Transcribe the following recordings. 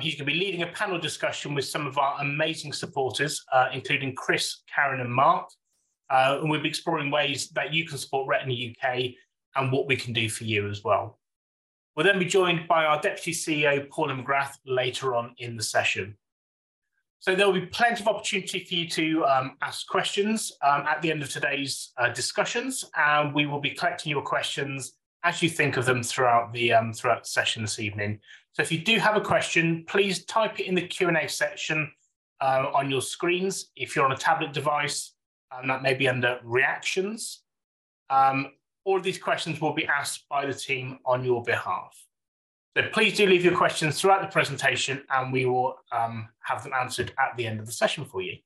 He's going to be leading a panel discussion with some of our amazing supporters, uh, including Chris, Karen, and Mark. Uh, and we'll be exploring ways that you can support Retina UK and what we can do for you as well. We'll then be joined by our Deputy CEO, Paula McGrath, later on in the session. So there will be plenty of opportunity for you to um, ask questions um, at the end of today's uh, discussions, and we will be collecting your questions as you think of them throughout the um, throughout the session this evening. So if you do have a question, please type it in the Q&A section uh, on your screens. If you're on a tablet device, um, that may be under reactions. Um, all of these questions will be asked by the team on your behalf. So please do leave your questions throughout the presentation and we will um, have them answered at the end of the session for you.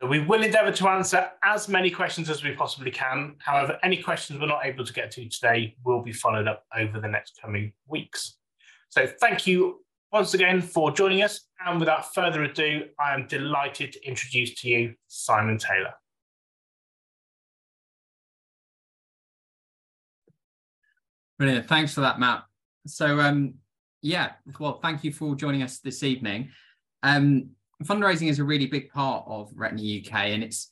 So we will endeavour to answer as many questions as we possibly can. However, any questions we're not able to get to today will be followed up over the next coming weeks. So thank you once again for joining us. And without further ado, I am delighted to introduce to you Simon Taylor. Brilliant. Thanks for that, Matt. So um, yeah, well, thank you for joining us this evening. Um, fundraising is a really big part of Retina UK, and it's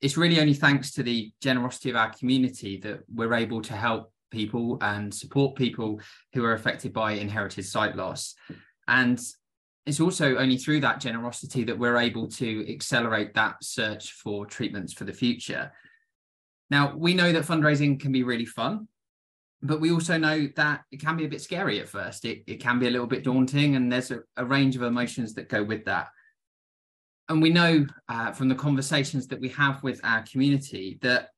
it's really only thanks to the generosity of our community that we're able to help people and support people who are affected by inherited sight loss. And it's also only through that generosity that we're able to accelerate that search for treatments for the future. Now, we know that fundraising can be really fun but we also know that it can be a bit scary at first. It, it can be a little bit daunting, and there's a, a range of emotions that go with that. And we know uh, from the conversations that we have with our community that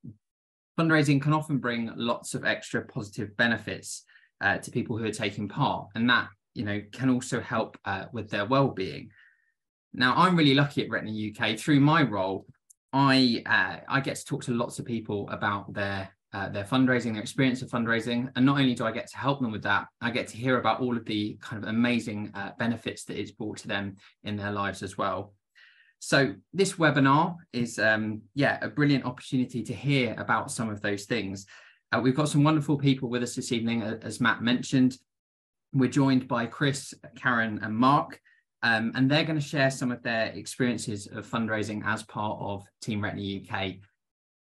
fundraising can often bring lots of extra positive benefits uh, to people who are taking part, and that you know can also help uh, with their well-being. Now, I'm really lucky at Retina UK through my role. I uh, I get to talk to lots of people about their uh, their fundraising, their experience of fundraising. And not only do I get to help them with that, I get to hear about all of the kind of amazing uh, benefits that it's brought to them in their lives as well. So this webinar is, um, yeah, a brilliant opportunity to hear about some of those things. Uh, we've got some wonderful people with us this evening, as Matt mentioned. We're joined by Chris, Karen, and Mark, um, and they're going to share some of their experiences of fundraising as part of Team Retina UK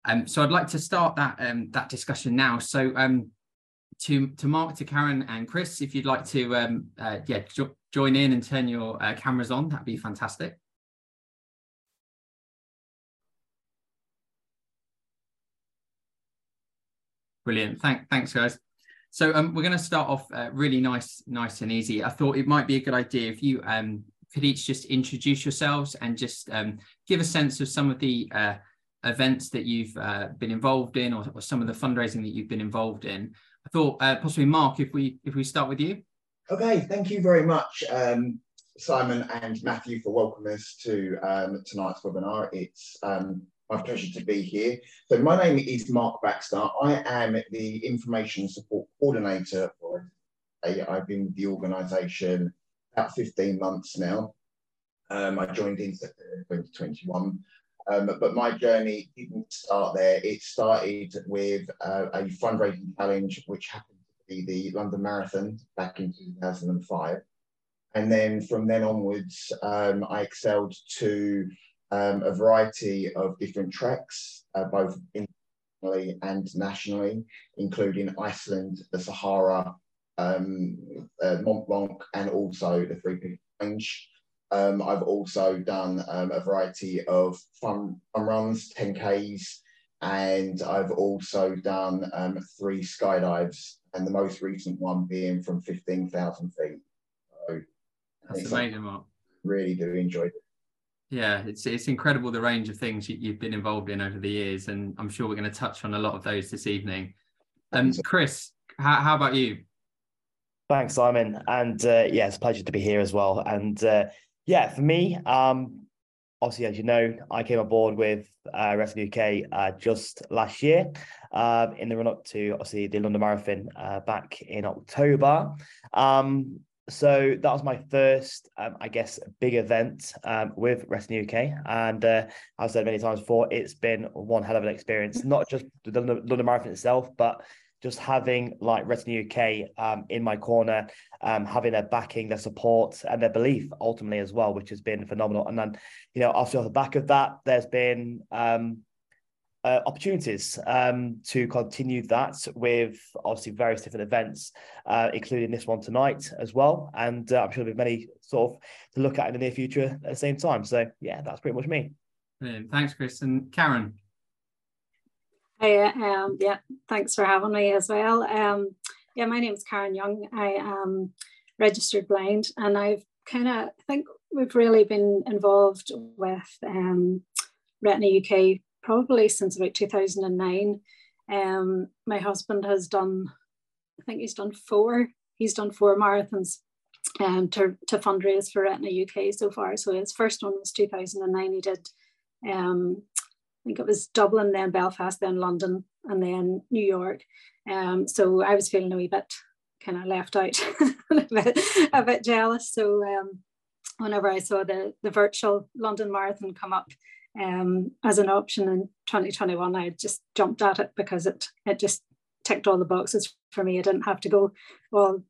um, so I'd like to start that um, that discussion now. So um, to to Mark, to Karen, and Chris, if you'd like to um, uh, yeah jo join in and turn your uh, cameras on, that'd be fantastic. Brilliant. Thank, thanks, guys. So um, we're going to start off uh, really nice, nice and easy. I thought it might be a good idea if you um, could each just introduce yourselves and just um, give a sense of some of the uh, events that you've uh, been involved in or, or, some of the fundraising that you've been involved in. I thought uh, possibly Mark, if we if we start with you. Okay, thank you very much, um, Simon and Matthew, for welcoming us to um, tonight's webinar. It's um, my pleasure to be here. So my name is Mark Baxter. I am the Information Support Coordinator for I've been with the organisation about 15 months now. Um, I joined in 2021 um, but my journey didn't start there. It started with uh, a fundraising challenge, which happened to be the London Marathon back in 2005. And then from then onwards, um, I excelled to um, a variety of different treks, uh, both internationally and nationally, including Iceland, the Sahara, um, uh, Mont Blanc, and also the Three Peaks Range. Um, I've also done um, a variety of fun, fun runs, 10Ks, and I've also done um, three skydives, and the most recent one being from 15,000 feet. So That's amazing, Mark. Really do enjoy it. Yeah, it's it's incredible the range of things you, have been involved in over the years, and I'm sure we're going to touch on a lot of those this evening. Um, Chris, how, how about you? Thanks, Simon, and uh, yeah, it's a pleasure to be here as well. And uh, yeah, for me, um, obviously, as you know, I came aboard with uh, Retina UK uh, just last year uh, in the run up to obviously the London Marathon uh, back in October. Um, so that was my first, um, I guess, big event um, with Retina UK. And uh, I've said many times before, it's been one hell of an experience, not just the London Marathon itself, but just having like Retina UK um, in my corner, um, having their backing, their support, and their belief ultimately as well, which has been phenomenal. And then, you know, after off the back of that, there's been um, uh, opportunities um, to continue that with obviously various different events, uh, including this one tonight as well. And uh, I'm sure there'll be many sort of to look at in the near future at the same time. So yeah, that's pretty much me. Brilliant. Thanks, Chris. And Karen. Hey, um, yeah, thanks for having me as well. Um, yeah, my name is Karen Young. I am registered blind, and I've kind of I think we've really been involved with um, Retina UK probably since about 2009. Um, my husband has done, I think he's done four. He's done four marathons um, to, to fundraise for Retina UK so far. So his first one was 2009. He did um, I think it was Dublin, then Belfast, then London, and then New York. Um, so I was feeling a wee bit kind of left out, a, bit, a bit jealous. So um, whenever I saw the the virtual London Marathon come up um, as an option in 2021, I just jumped at it because it it just ticked all the boxes for me. I didn't have to go well,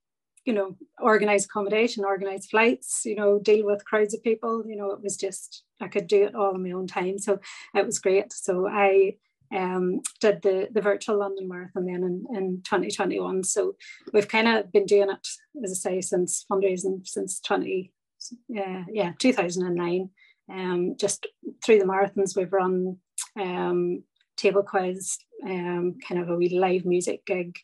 you know organize accommodation organize flights you know deal with crowds of people. You know it was just i could do it all in my own time. So it was great. So i um, did the the virtual london marathon then in, in 2021 so we've kind of been doing it as i say since fundraising since 20 uh, yeah 2009 um, just through the marathons we've run um, table quiz um, kind of a wee live music gig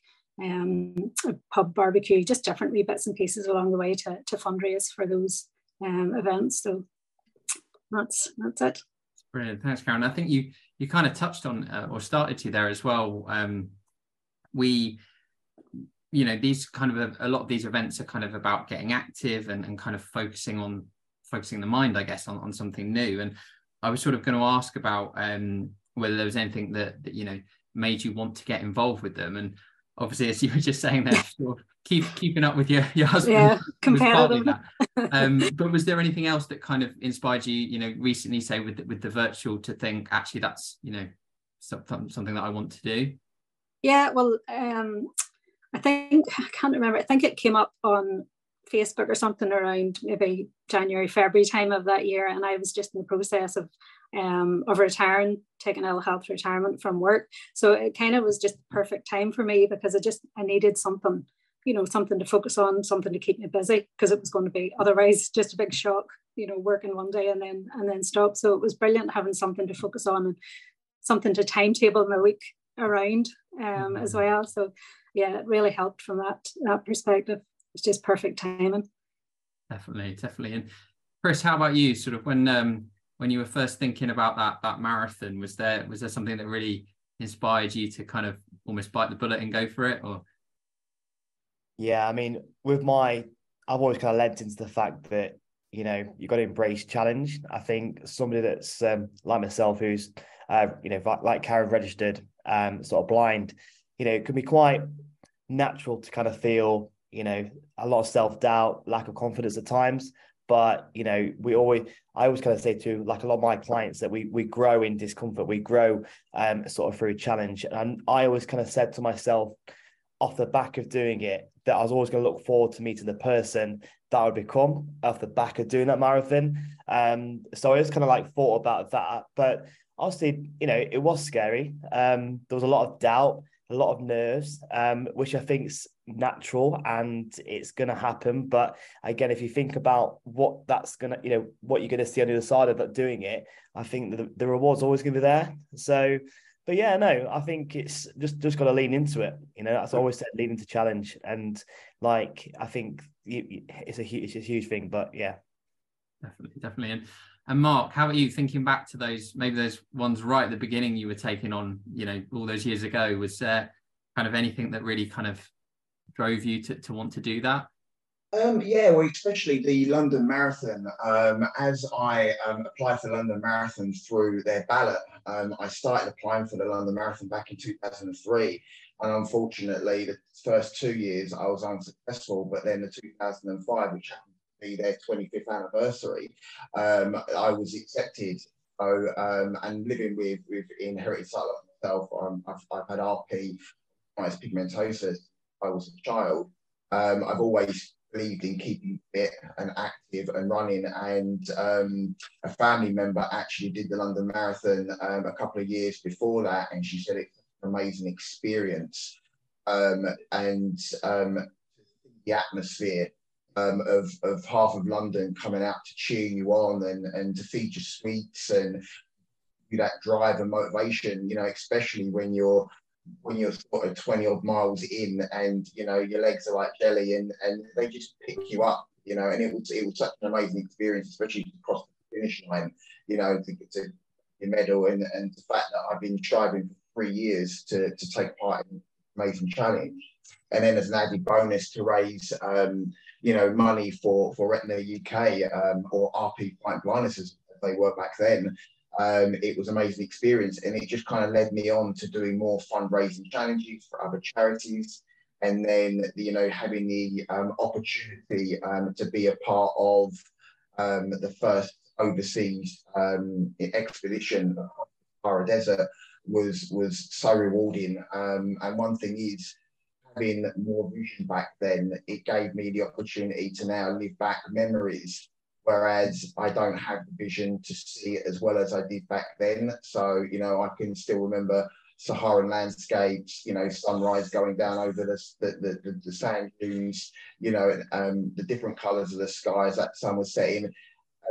um, a pub barbecue, just different wee bits and pieces along the way to, to fundraise for those um, events. So that's that's it. Brilliant, thanks, Karen. I think you you kind of touched on uh, or started to there as well. Um, we, you know, these kind of a, a, lot of these events are kind of about getting active and, and kind of focusing on focusing the mind, I guess, on, on something new. And I was sort of going to ask about um, whether there was anything that, that you know made you want to get involved with them. And obviously, as you were just saying there, keep keeping up with your your husband. Yeah, competitive. um, but was there anything else that kind of inspired you? You know, recently, say with with the virtual, to think actually that's you know something something that I want to do. Yeah, well, um, I think I can't remember. I think it came up on Facebook or something around maybe January, February time of that year, and I was just in the process of um, of retiring, taking ill health retirement from work. So it kind of was just the perfect time for me because I just I needed something, you know, something to focus on, something to keep me busy because it was going to be otherwise just a big shock, you know, working one day and then and then stop. So it was brilliant having something to focus on and something to timetable my week around um, mm-hmm. as well. So yeah, it really helped from that that perspective. It's just perfect timing. Definitely, definitely. And Chris, how about you? Sort of when um when you were first thinking about that that marathon was there was there something that really inspired you to kind of almost bite the bullet and go for it or yeah i mean with my i've always kind of led into the fact that you know you've got to embrace challenge i think somebody that's um, like myself who's uh, you know like karen registered um sort of blind you know it can be quite natural to kind of feel you know a lot of self-doubt lack of confidence at times. But you know we always i always kind of say to like a lot of my clients that we we grow in discomfort. We grow um sort of through challenge. And i always kind of said to myself off the back of doing it that i was always going to look forward to meeting the person that i would become off the back of doing that marathon. Um so i just kind of like thought about that. But obviously you know it was scary. Um there was a lot of doubt a lot of nerves, um, which I think natural and it's going to happen. But again, if you think about what that's going to, you know, what you're going to see on the other side of that doing it, I think the, the reward's always going to be there. So, but yeah, no, I think it's just just got to lean into it. You know, that's always said, lean into challenge, and like I think it's a huge, it's a huge thing. But yeah, definitely, definitely, and and Mark, how are you thinking back to those, maybe those ones right at the beginning you were taking on, you know, all those years ago? Was there kind of anything that really kind of drove you to, to want to do that? Um, yeah, well, especially the London Marathon. Um, as I um, applied for the London Marathon through their ballot, um, I started applying for the London Marathon back in 2003. And unfortunately, the first two years I was unsuccessful, but then the 2005, which happened to be their 25th anniversary, um, I was accepted. So, um, and living with with inherited sight myself, I've, I've had RP pigmentosa I was a child, um, I've always believed in keeping fit and active and running. And um, a family member actually did the London Marathon um, a couple of years before that, and she said it's an amazing experience. Um, and um, the atmosphere um, of, of half of London coming out to cheer you on and, and to feed you sweets and that drive and motivation, you know, especially when you're when you're sort of 20 odd miles in and you know your legs are like jelly and and they just pick you up you know and it was it was such an amazing experience especially to cross the finish line you know to get to your medal and and the fact that I've been striving for three years to to take part in amazing challenge. And then as an added bonus to raise um, you know money for for Retina UK um, or RP Blindness as they were back then um, it was an amazing experience and it just kind of led me on to doing more fundraising challenges for other charities and then you know having the um, opportunity um, to be a part of um, the first overseas um, expedition Sahara Desert was was so rewarding. Um, and one thing is having more vision back then it gave me the opportunity to now live back memories whereas I don't have the vision to see it as well as I did back then. So, you know, I can still remember Saharan landscapes, you know, sunrise going down over the, the, the, the sand dunes, you know, um, the different colours of the skies that sun was setting.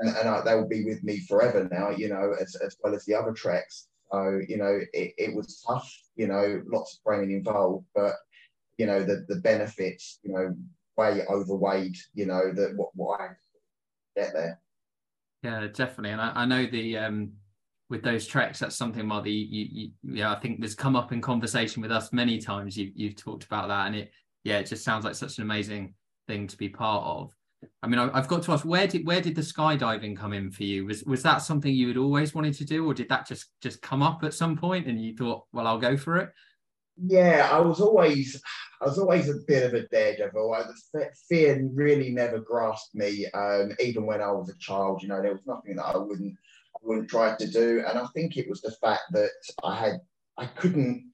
And, and I, they will be with me forever now, you know, as, as well as the other treks. So, you know, it, it was tough, you know, lots of training involved, but, you know, the, the benefits, you know, way overweighed, you know, that what, what I get there. Yeah, definitely. And I, I know the um with those treks, that's something Marty, you, you, yeah, I think has come up in conversation with us many times. You, you've talked about that, and it, yeah, it just sounds like such an amazing thing to be part of. I mean, I've got to ask, where did where did the skydiving come in for you? Was was that something you had always wanted to do, or did that just just come up at some point and you thought, well, I'll go for it? Yeah, I was always, I was always a bit of a daredevil. I, the fear really never grasped me, um, even when I was a child. You know, there was nothing that I wouldn't, I wouldn't try to do. And I think it was the fact that I had, I couldn't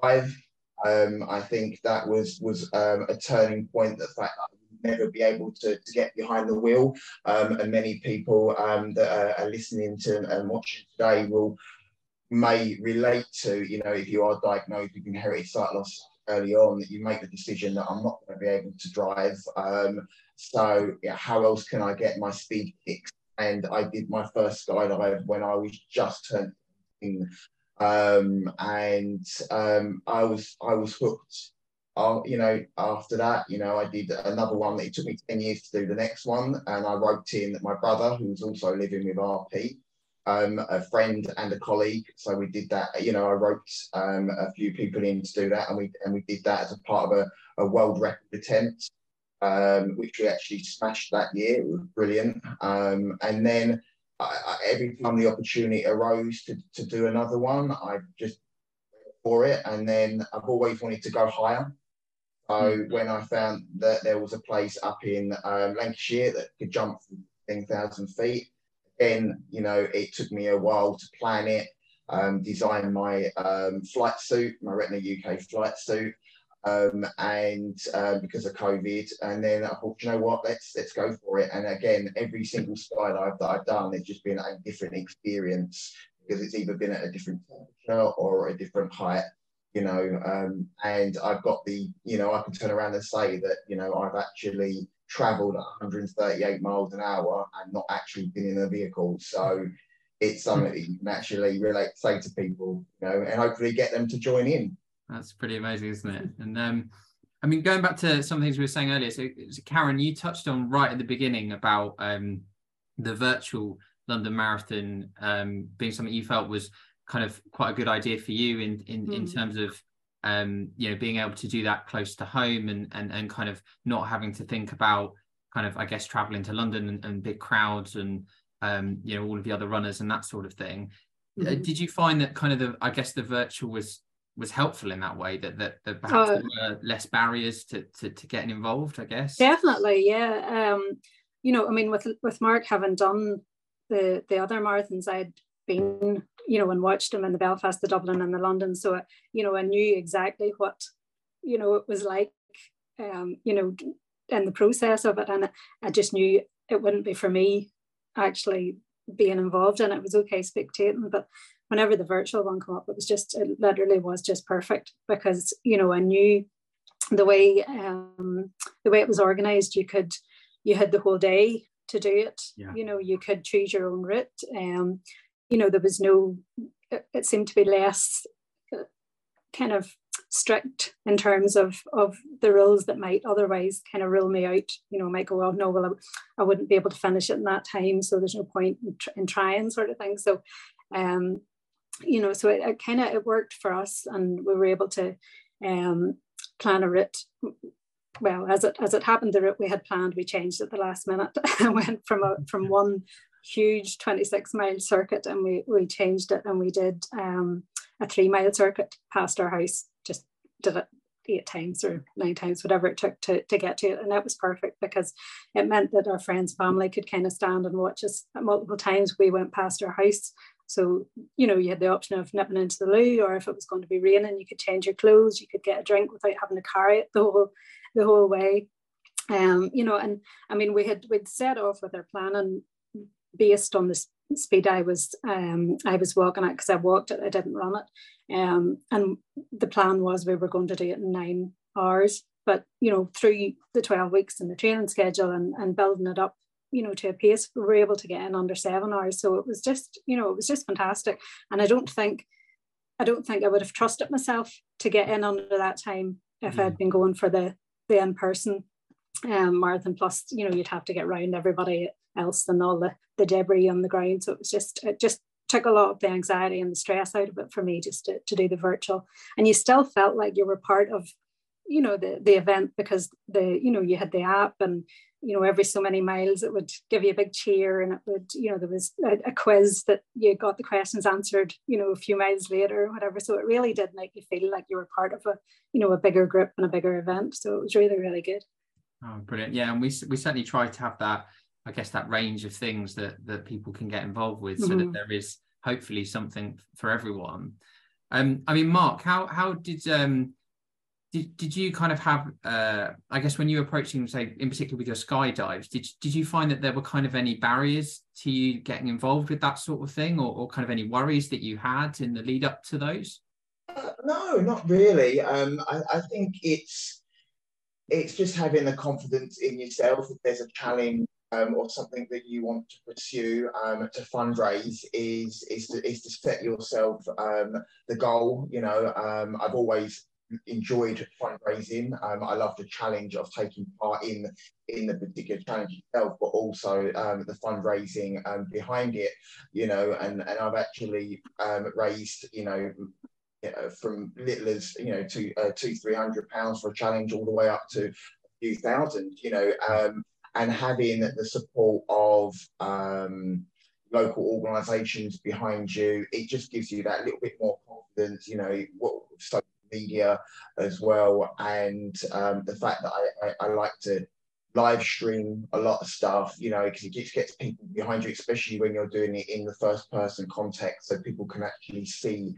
drive. Um, I think that was was um, a turning point. The fact that I would never be able to, to get behind the wheel, um, and many people um, that are, are listening to and watching today will may relate to, you know, if you are diagnosed with inherited sight loss early on, that you make the decision that I'm not going to be able to drive. Um, so yeah, how else can I get my speed fixed? And I did my first skydive when I was just turned um, and um, I was I was hooked. Uh, you know, after that, you know, I did another one that it took me 10 years to do the next one. And I roped in that my brother, who was also living with RP um, a friend and a colleague. So we did that. You know, I wrote um, a few people in to do that, and we and we did that as a part of a, a world record attempt, um, which we actually smashed that year. It was brilliant. Um, and then I, I, every time the opportunity arose to, to do another one, I just for it. And then I've always wanted to go higher. So mm-hmm. when I found that there was a place up in um, Lancashire that could jump 10,000 feet, then, you know, it took me a while to plan it, um, design my um, flight suit, my Retina UK flight suit, um, and uh, because of COVID. And then I thought, you know what, let's let's go for it. And again, every single skydive that I've done, it's just been a different experience because it's either been at a different temperature or a different height you know um, and i've got the you know i can turn around and say that you know i've actually traveled 138 miles an hour and not actually been in a vehicle. So it's something that you can actually relate, say to people, you know, and hopefully get them to join in. That's pretty amazing, isn't it? And um, I mean, going back to some things we were saying earlier. So, so Karen, you touched on right at the beginning about um, the virtual London Marathon um, being something you felt was kind of quite a good idea for you in in, mm. in hmm. terms of um, you know, being able to do that close to home and and and kind of not having to think about kind of, I guess, traveling to London and, and big crowds and um, you know, all of the other runners and that sort of thing. Uh, mm-hmm. Uh, did you find that kind of the, I guess, the virtual was was helpful in that way that that, that perhaps uh, there were less barriers to, to to getting involved? I guess definitely, yeah. Um, you know, I mean, with with Mark having done the the other marathons, I'd been, you know, and watched them in the Belfast, the Dublin, and the London. So, you know, I knew exactly what you know, it was like, um, you know, in the process of it. And I just knew it wouldn't be for me actually being involved in it. It was okay spectating, but whenever the virtual one came up, it was just, it literally was just perfect because, you know, I knew the way, um, the way it was organized, you could, you had the whole day to do it. Yeah. You know, you could choose your own route. Um, you know, there was no, it, seemed to be less uh, kind of strict in terms of of the rules that might otherwise kind of rule me out. You know, might go, well, no, well, I, I wouldn't be able to finish it in that time, so there's no point in, in trying, sort of thing. So, um, you know, so it, it kind of it worked for us, and we were able to um, plan a route. Well, as it as it happened, the route we had planned, we changed at the last minute. went from a from one huge 26 mile circuit and we we changed it and we did um, a three mile circuit past our house just did it eight times or nine times, whatever it took to, to get to it. And that was perfect because it meant that our friends' family could kind of stand and watch us multiple times. We went past our house. So, you know, you had the option of nipping into the loo, or if it was going to be raining, you could change your clothes, you could get a drink without having to carry it the whole the whole way. Um, you know, and I mean we had we'd set off with our planning based on the speed I was um, I was walking at because I walked it, I didn't run it. Um, and the plan was we were going to do it in nine hours. But you know, through the 12 weeks and the training schedule and, and building it up, you know, to a pace, we were able to get in under seven hours. So it was just, you know, it was just fantastic. And I don't think I don't think I would have trusted myself to get in under that time if mm. I'd been going for the the in-person um, marathon plus you know you'd have to get around everybody else than all the, the debris on the ground. So it was just, it just took a lot of the anxiety and the stress out of it for me just to, to do the virtual. And you still felt like you were part of, you know, the, the event because the, you know, you had the app and, you know, every so many miles it would give you a big cheer and it would, you know, there was a, a quiz that you got the questions answered, you know, a few miles later or whatever. So it really did make you feel like you were part of a, you know, a bigger group and a bigger event. So it was really, really good. Oh, brilliant. Yeah. And we, we certainly tried to have that I guess that range of things that that people can get involved with, mm-hmm. so that mm-hmm. there is hopefully something for everyone. Um, I mean, Mark, how how did um did, did you kind of have uh I guess when you were approaching, say, in particular with your skydives, did did you find that there were kind of any barriers to you getting involved with that sort of thing, or, or kind of any worries that you had in the lead up to those? Uh, no, not really. Um, I, I think it's it's just having the confidence in yourself. If there's a challenge um, or something that you want to pursue um, to fundraise is is to, is to set yourself um, the goal. You know, um, I've always enjoyed fundraising. Um, I love the challenge of taking part in in the particular challenge itself, but also um, the fundraising behind it. You know, and and I've actually raised you know you know, from little as you know to uh, two three hundred pounds for a challenge all the way up to a few thousand you know um, and having the support of um, local organisations behind you, it just gives you that little bit more confidence. You know, what social media as well, and um, the fact that I, I, I, like to live stream a lot of stuff. You know, because it just gets people behind you, especially when you're doing it in the first person context, so people can actually see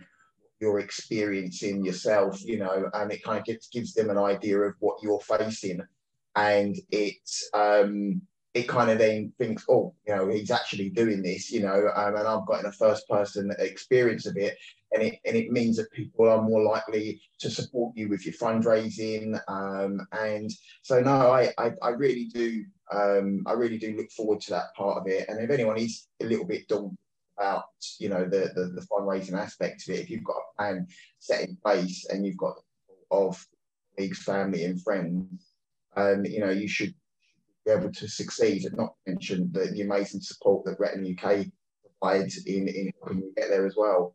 your experience in yourself. You know, and it kind of gets, gives them an idea of what you're facing and it um, it kind of then thinks, oh, you know, he's actually doing this, you know, um, and I've got a first person experience of it, and it and it means that people are more likely to support you with your fundraising, um, and so no, I I, I really do um, I really do look forward to that part of it, and if anyone is a little bit daunted about you know the, the the fundraising aspect of it, if you've got a plan set in place and you've got of colleagues, family, and friends um, you know, you should be able to succeed. And not mention the, the amazing support that Retina UK provides in, in helping you get there as well.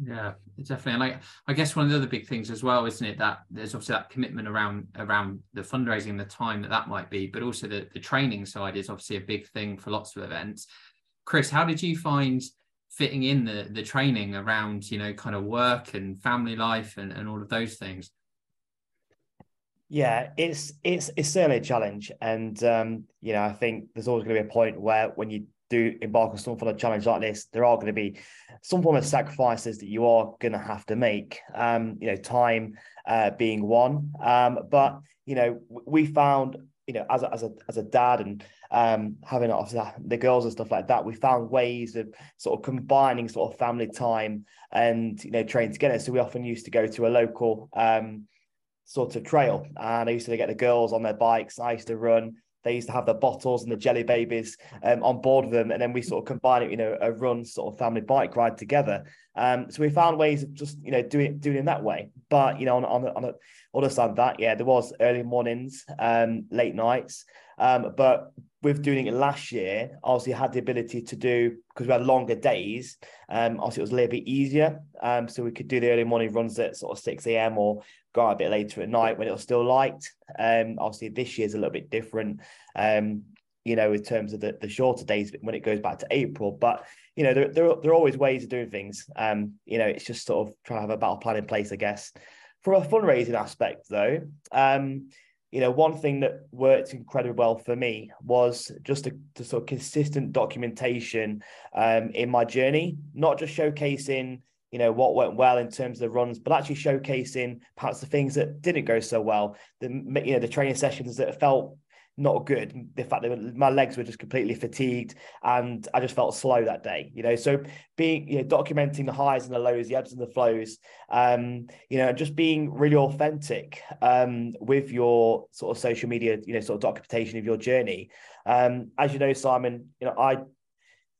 Yeah, definitely. And I guess one of the other big things as well, isn't it, that there's obviously that commitment around around the fundraising, the time that that might be, but also the the training side is obviously a big thing for lots of events. Chris, how did you find fitting in the the training around you know kind of work and family life and, and all of those things? Yeah, it's it's it's certainly a challenge, and um, you know I think there's always going to be a point where when you do embark on some form of challenge like this, there are going to be some form of sacrifices that you are going to have to make. Um, you know, time uh, being one. Um, but you know, we found you know, as a, as a as a dad and um, having the girls and stuff like that, we found ways of sort of combining sort of family time and you know training together. So we often used to go to a local um, sort of trail, and I used to get the girls on their bikes. I used to run. They used to have the bottles and the jelly babies um, on board with them, and then we sort of combine it, you know, a run sort of family bike ride together. Um, so we found ways of just you know doing doing it that way. But you know, on on, on a other side of that, yeah, there was early mornings, um, late nights, um, but with doing it last year, obviously had the ability to do because we had longer days. Um, obviously it was a little bit easier. Um, so we could do the early morning runs at sort of 6 a.m. or go out a bit later at night when it was still light. Um, obviously this year's a little bit different. Um, you know, in terms of the, the shorter days when it goes back to April. But you know, there, there, there are always ways of doing things. Um, you know, it's just sort of trying to have a battle plan in place, I guess. From a fundraising aspect, though, um, you know, one thing that worked incredibly well for me was just a, a sort of consistent documentation um, in my journey, not just showcasing, you know, what went well in terms of the runs, but actually showcasing perhaps the things that didn't go so well, the you know the training sessions that felt not good. The fact that my legs were just completely fatigued and I just felt slow that day, you know. So being, you know, documenting the highs and the lows, the ebbs and the flows, um, you know, just being really authentic um, with your sort of social media, you know, sort of documentation of your journey. Um, as you know, Simon, you know, I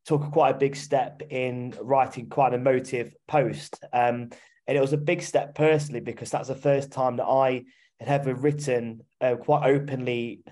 took quite a big step in writing quite an emotive post. Um, and it was a big step personally because that's the first time that I had ever written uh, quite openly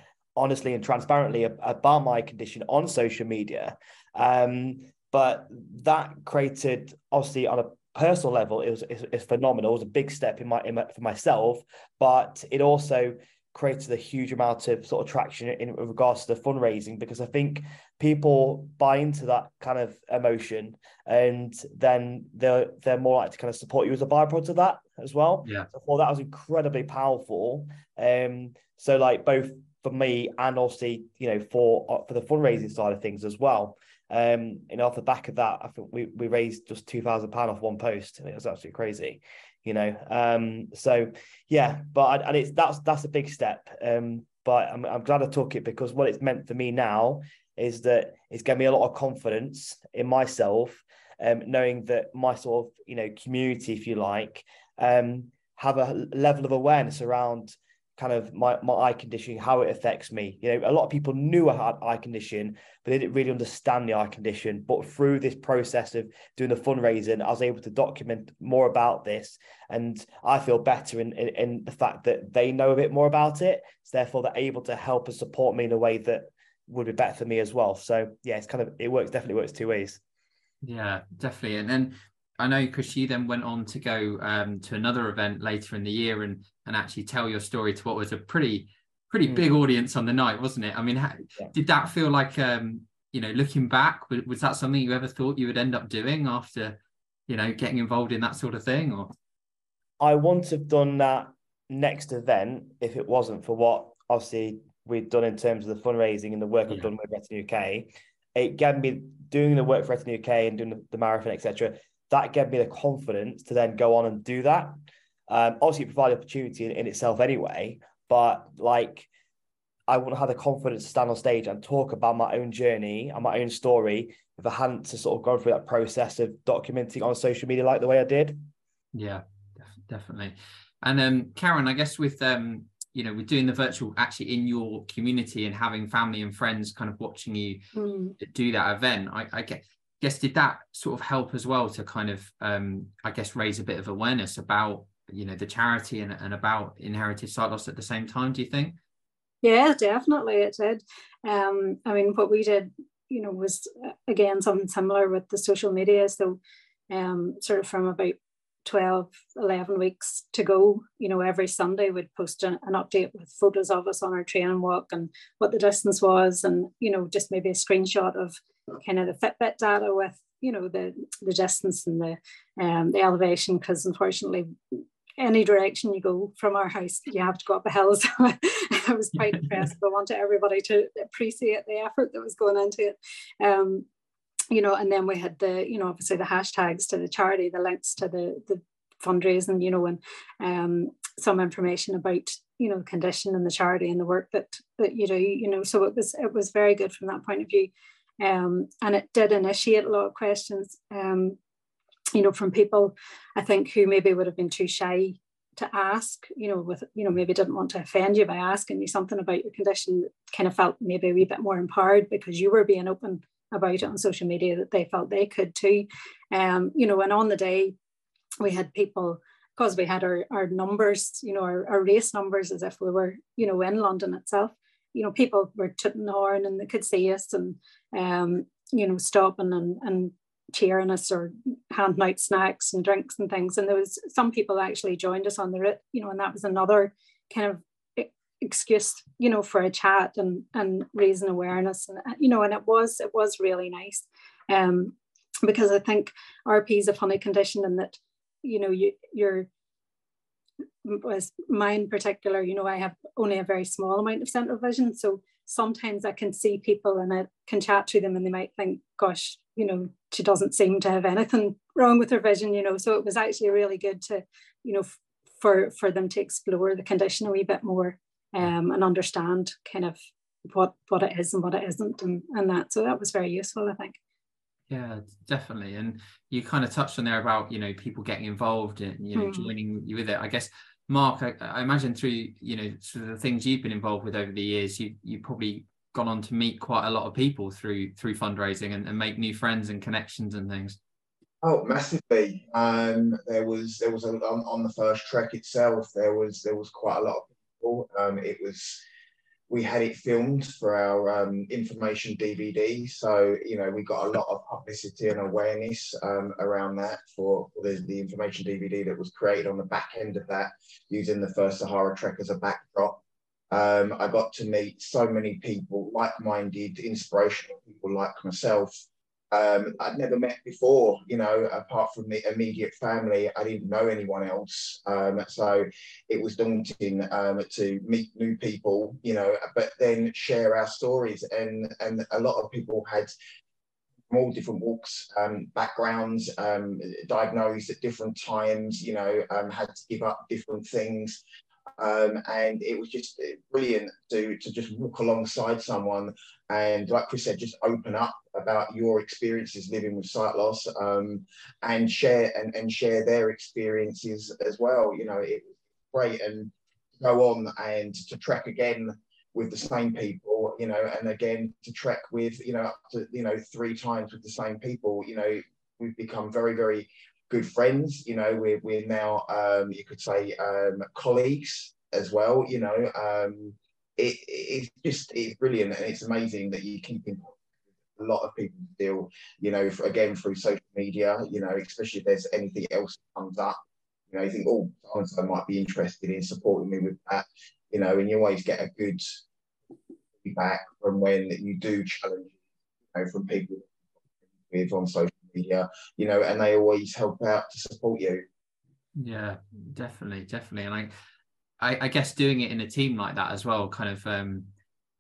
honestly and transparently about my condition on social media. Um, but that created, obviously, on a personal level, it was it's, phenomenal. It was a big step in my, in my, for myself, but it also created a huge amount of sort of traction in regards to the fundraising because I think people buy into that kind of emotion and then they're they're more likely to kind of support you as a byproduct of that as well. Yeah. So I thought that was incredibly powerful. Um so like both for me and obviously you know for uh, for the fundraising side of things as well. Um, know, off the back of that, I think we we raised just two thousand pound off one post. It was absolutely crazy, you know. Um, so yeah, but and it's that's that's a big step. Um, but I'm I'm glad I took it because what it's meant for me now is that it's given me a lot of confidence in myself, um, knowing that my sort of you know community, if you like, um, have a level of awareness around kind of my, my eye condition, how it affects me. You know, a lot of people knew I had eye condition, but they didn't really understand the eye condition. But through this process of doing the fundraising, I was able to document more about this. And I feel better in, in, in the fact that they know a bit more about it. So therefore they're able to help and support me in a way that would be better for me as well. So yeah, it's kind of it works definitely works two ways. Yeah, definitely. And then I know, Chris, you then went on to go um, to another event later in the year and and actually tell your story to what was a pretty pretty mm. big audience on the night, wasn't it? I mean, how, yeah. did that feel like um, you know, looking back, was, was that something you ever thought you would end up doing after you know getting involved in that sort of thing? Or I wouldn't have done that next event if it wasn't for what obviously we'd done in terms of the fundraising and the work yeah. I've done with Retina UK. It gave me doing the work for Retina UK and doing the, the marathon, etc that gave me the confidence to then go on and do that. Um, obviously, it provided opportunity in, in itself anyway, but like I wouldn't have the confidence to stand on stage and talk about my own journey and my own story if I hadn't to sort of gone through that process of documenting on social media like the way I did. Yeah, definitely. And um, Karen, I guess with um, you know, with doing the virtual actually in your community and having family and friends kind of watching you mm. do that event, I, I get guess did that sort of help as well to kind of um, I guess raise a bit of awareness about you know the charity and, and about inherited sight loss at the same time do you think? Yeah definitely it did. Um, I mean what we did you know was uh, again something similar with the social media. So um, sort of from about 12 11 weeks to go you know every sunday we'd post an, an, update with photos of us on our training walk and what the distance was and you know just maybe a screenshot of kind of the fitbit data with you know the the distance and the um, the elevation because unfortunately any direction you go from our house, you have to go up a hill. So I was quite impressed. I wanted everybody to appreciate the effort that was going into it. Um, you know, and then we had the, you know, obviously the hashtags to the charity, the links to the the fundraising, you know, and um, some information about, you know, the condition and the charity and the work that that you do, you know. So it was it was very good from that point of view. Um, and it did initiate a lot of questions. Um, you know, from people I think who maybe would have been too shy to ask, you know, with, you know, maybe didn't want to offend you by asking you something about your condition, kind of felt maybe a wee bit more empowered because you were being open about it on social media that they felt they could too. Um, you know, and on the day we had people, because we had our, our numbers, you know, our, our race numbers as if we were, you know, in London itself, you know, people were tooting the horn and they could see us and, um, you know, stopping and, and cheering us or handing out snacks and drinks and things. And there was some people actually joined us on the route, you know, and that was another kind of excuse, you know, for a chat and and raising awareness. And you know, and it was it was really nice. Um, because I think RP is a funny condition in that, you know, you you're was mine particular, you know, I have only a very small amount of central vision. So sometimes I can see people and I can chat to them and they might think, gosh, you know, she doesn't seem to have anything wrong with her vision, you know. So it was actually really good to, you know, for for them to explore the condition a wee bit more um, and understand kind of what what it is and what it isn't and, and that. So that was very useful, I think. Yeah, definitely. And you kind of touched on there about, you know, people getting involved and, you know, mm. joining you with it. I guess Mark, I, I, imagine through you know through the things you've been involved with over the years, you you probably gone on to meet quite a lot of people through through fundraising and, and make new friends and connections and things. Oh, massively. Um, there was there was a, on, on the first trek itself. There was there was quite a lot of people. Um, it was we had it filmed for our um, information DVD. So, you know, we got a lot of publicity and awareness um, around that for, the, the, information DVD that was created on the back end of that using the first Sahara Trek as a backdrop. Um, I got to meet so many people, like minded, inspirational people like myself, um, I'd never met before, you know, apart from the immediate family. I didn't know anyone else. Um, so it was daunting um, to meet new people, you know, but then share our stories. And, and a lot of people had from all different walks, um, backgrounds, um, diagnosed at different times, you know, um, had to give up different things. Um, and it was just brilliant to, to just walk alongside someone and, like Chris said, just open up about your experiences living with sight loss um, and share and, and share their experiences as well. You know, it was great and go on and to trek again with the same people, you know, and again to trek with, you know, up to, you know, three times with the same people, you know, we've become very, very good friends. You know, we're, we're now, um, you could say, um, colleagues as well. You know, um, it, it's just it's brilliant and it's amazing that you keep in a lot of people still, you know, for, again through social media. You know, especially if there's anything else that comes up. You know, you think, oh, so might be interested in supporting me with that. You know, and you always get a good feedback from when you do challenge, you know, from people with on social media, you know, and they always help out to support you. Yeah, definitely, definitely. And I, I, I guess doing it in a team like that as well, kind of, um,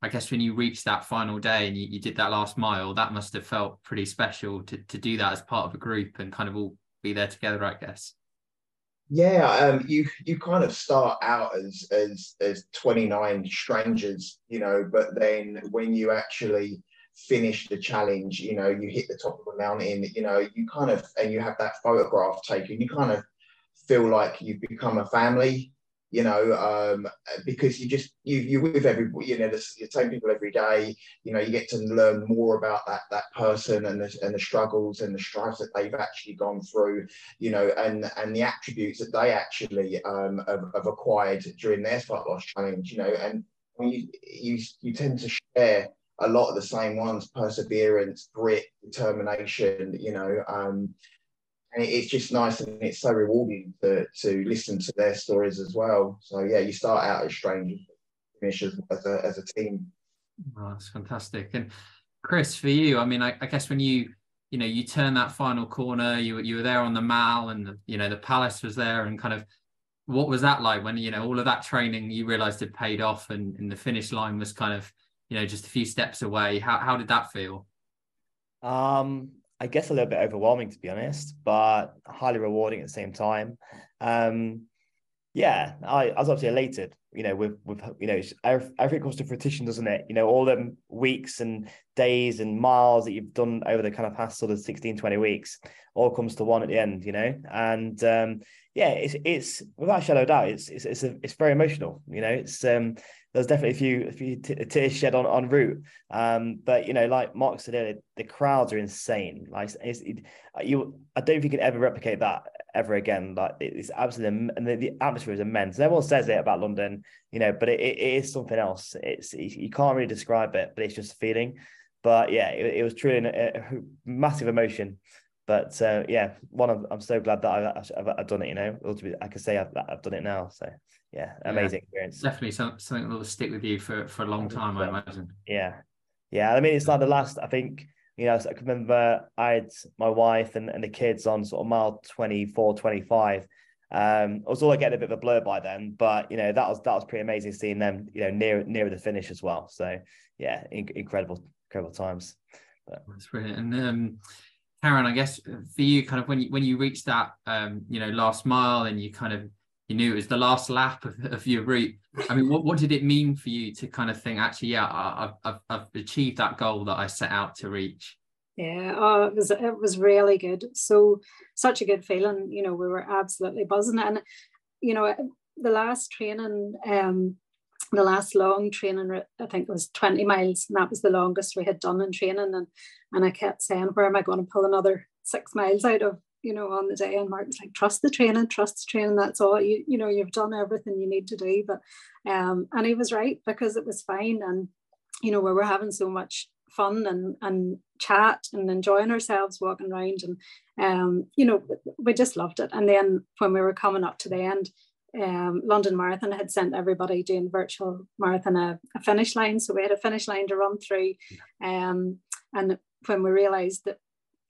I guess when you reached that final day and you, you did that last mile, that must have felt pretty special to, to do that as part of a group and kind of all be there together, I guess. Yeah, um, you you kind of start out as as as 29 strangers, you know, but then when you actually finish the challenge, you know, you hit the top of the mountain, you know, you kind of, and you have that photograph taken, you kind of feel like you've become a family, you know, um, because you just, you, you're with everybody, you know, the, the same people every day, you know, you get to learn more about that, that person and the, and the struggles and the strife that they've actually gone through, you know, and, and the attributes that they actually um, have, have acquired during their sight loss challenge, you know, and you, you, you tend to share a lot of the same ones perseverance grit determination you know um, and it's just nice and it's so rewarding to, to listen to their stories as well. So yeah you start out as strangers finish as, as, a, as a team. Oh, that's fantastic. And chris for you i mean I, I, guess when you you know you turn that final corner you, you were there on the mall and the, you know the palace was there and kind of what was that like when you know all of that training you realized it paid off and, and the finish line was kind of you know just a few steps away. How, how did that feel? Um i guess a little bit overwhelming to be honest but highly rewarding at the same time. Um yeah i, I was obviously elated you know with with you know everything comes to fruition doesn't it? You know all them weeks and days and miles that you've done over the kind of past sort of 16 20 weeks all comes to one at the end you know? And um yeah, it's it's without a shadow doubt, it's it's it's, a, it's very emotional. You know, it's um there's definitely a few a few t- tears shed on on route. Um, but you know, like Mark said earlier, the crowds are insane. Like it, you, I don't think you can ever replicate that ever again. Like it's absolutely and the, the atmosphere is immense. And everyone says it about London, you know, but it, it is something else. It's you can't really describe it, but it's just a feeling. But yeah, it, it was truly a, a massive emotion. But uh, yeah, one of I'm so glad that I've, I've, I've done it. You know, I can say I've, I've done it now. So yeah, amazing yeah, experience. Definitely some, something that will stick with you for for a long time, I imagine. Yeah, yeah. I mean, it's like the last. I think you know, I can remember I had my wife and, and the kids on sort of mile 24, 25. Um, I was all getting a bit of a blur by then, but you know that was that was pretty amazing seeing them, you know, near near the finish as well. So yeah, in, incredible, incredible times. But. That's brilliant. And um, Karen, I guess for you, kind of when you when you reached that, um, you know, last mile, and you kind of you knew it was the last lap of, of your route. I mean, what, what did it mean for you to kind of think, actually, yeah, I, I've I've achieved that goal that I set out to reach? Yeah, oh, it was it was really good. So such a good feeling. You know, we were absolutely buzzing, and you know, the last training, um, the last long training, I think it was 20 miles, and that was the longest we had done in training. And and I kept saying, where am I going to pull another six miles out of, you know, on the day? And Mark was like, trust the training, trust the training. That's all you, you know, you've done everything you need to do. But, um, and he was right because it was fine. And, you know, we were having so much fun and, and chat and enjoying ourselves walking around. And, um, you know, we just loved it. And then when we were coming up to the end, um, London Marathon had sent everybody doing virtual marathon a, a, finish line. So we had a finish line to run through. Um, and when we realized that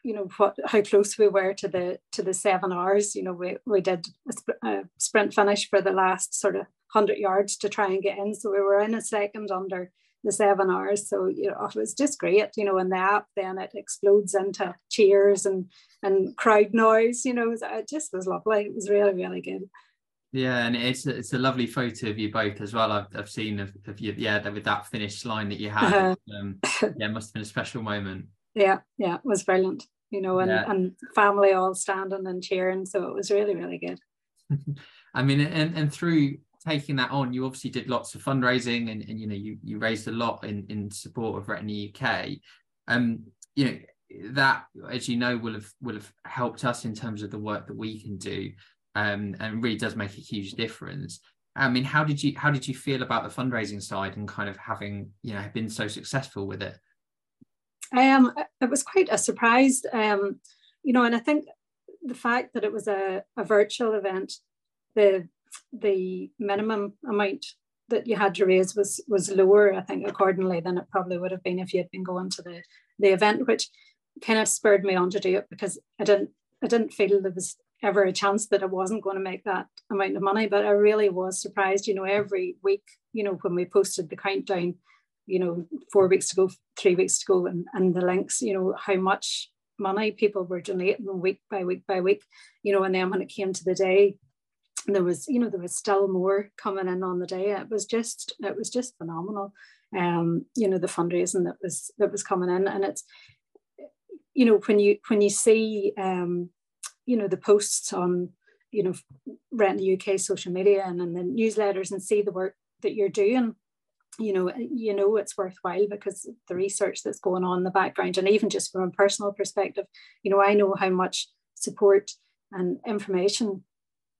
you know what how close we were to the to the seven hours you know we, we did a, sp- a sprint finish for the last sort of 100 yards to try and get in. So we were in a second under the seven hours. So you know it was just great you know in the app then it explodes into cheers and and crowd noise you know it just was lovely. It was really really good yeah, and it's it's a lovely photo of you both as well. I've, I've seen of, of you, yeah, with that finish line that you had. Uh-huh. Um, yeah, it must have been a special moment. Yeah, yeah, it was brilliant. You know, and yeah. and family all standing and cheering, so it was really really good. I mean, and and through taking that on, you obviously did lots of fundraising, and, and you know, you you raised a lot in in support of Retina UK. Um, you know that, as you know, will have will have helped us in terms of the work that we can do um, and really does make a huge difference. I mean, how did you how did you feel about the fundraising side and kind of having you know been so successful with it? Um, it was quite a surprise, um, you know, and I think the fact that it was a, a virtual event, the the minimum amount that you had to raise was was lower, I think, accordingly than it probably would have been if you had been going to the the event, which kind of spurred me on to do it because I didn't I didn't feel there was ever a chance that I wasn't going to make that amount of money. But I really was surprised, you know, every week, you know, when we posted the countdown, you know, four weeks to go, three weeks to go, and, and the links, you know, how much money people were donating week by week by week, you know, and then when it came to the day, there was, you know, there was still more coming in on the day. It was just, it was just phenomenal. Um, you know, the fundraising that was that was coming in. And it's, you know, when you when you see um you know the posts on you know Retina UK social media and in the newsletters and see the work that you're doing you know you know it's worthwhile because the research that's going on in the background and even just from a personal perspective you know i know how much support and information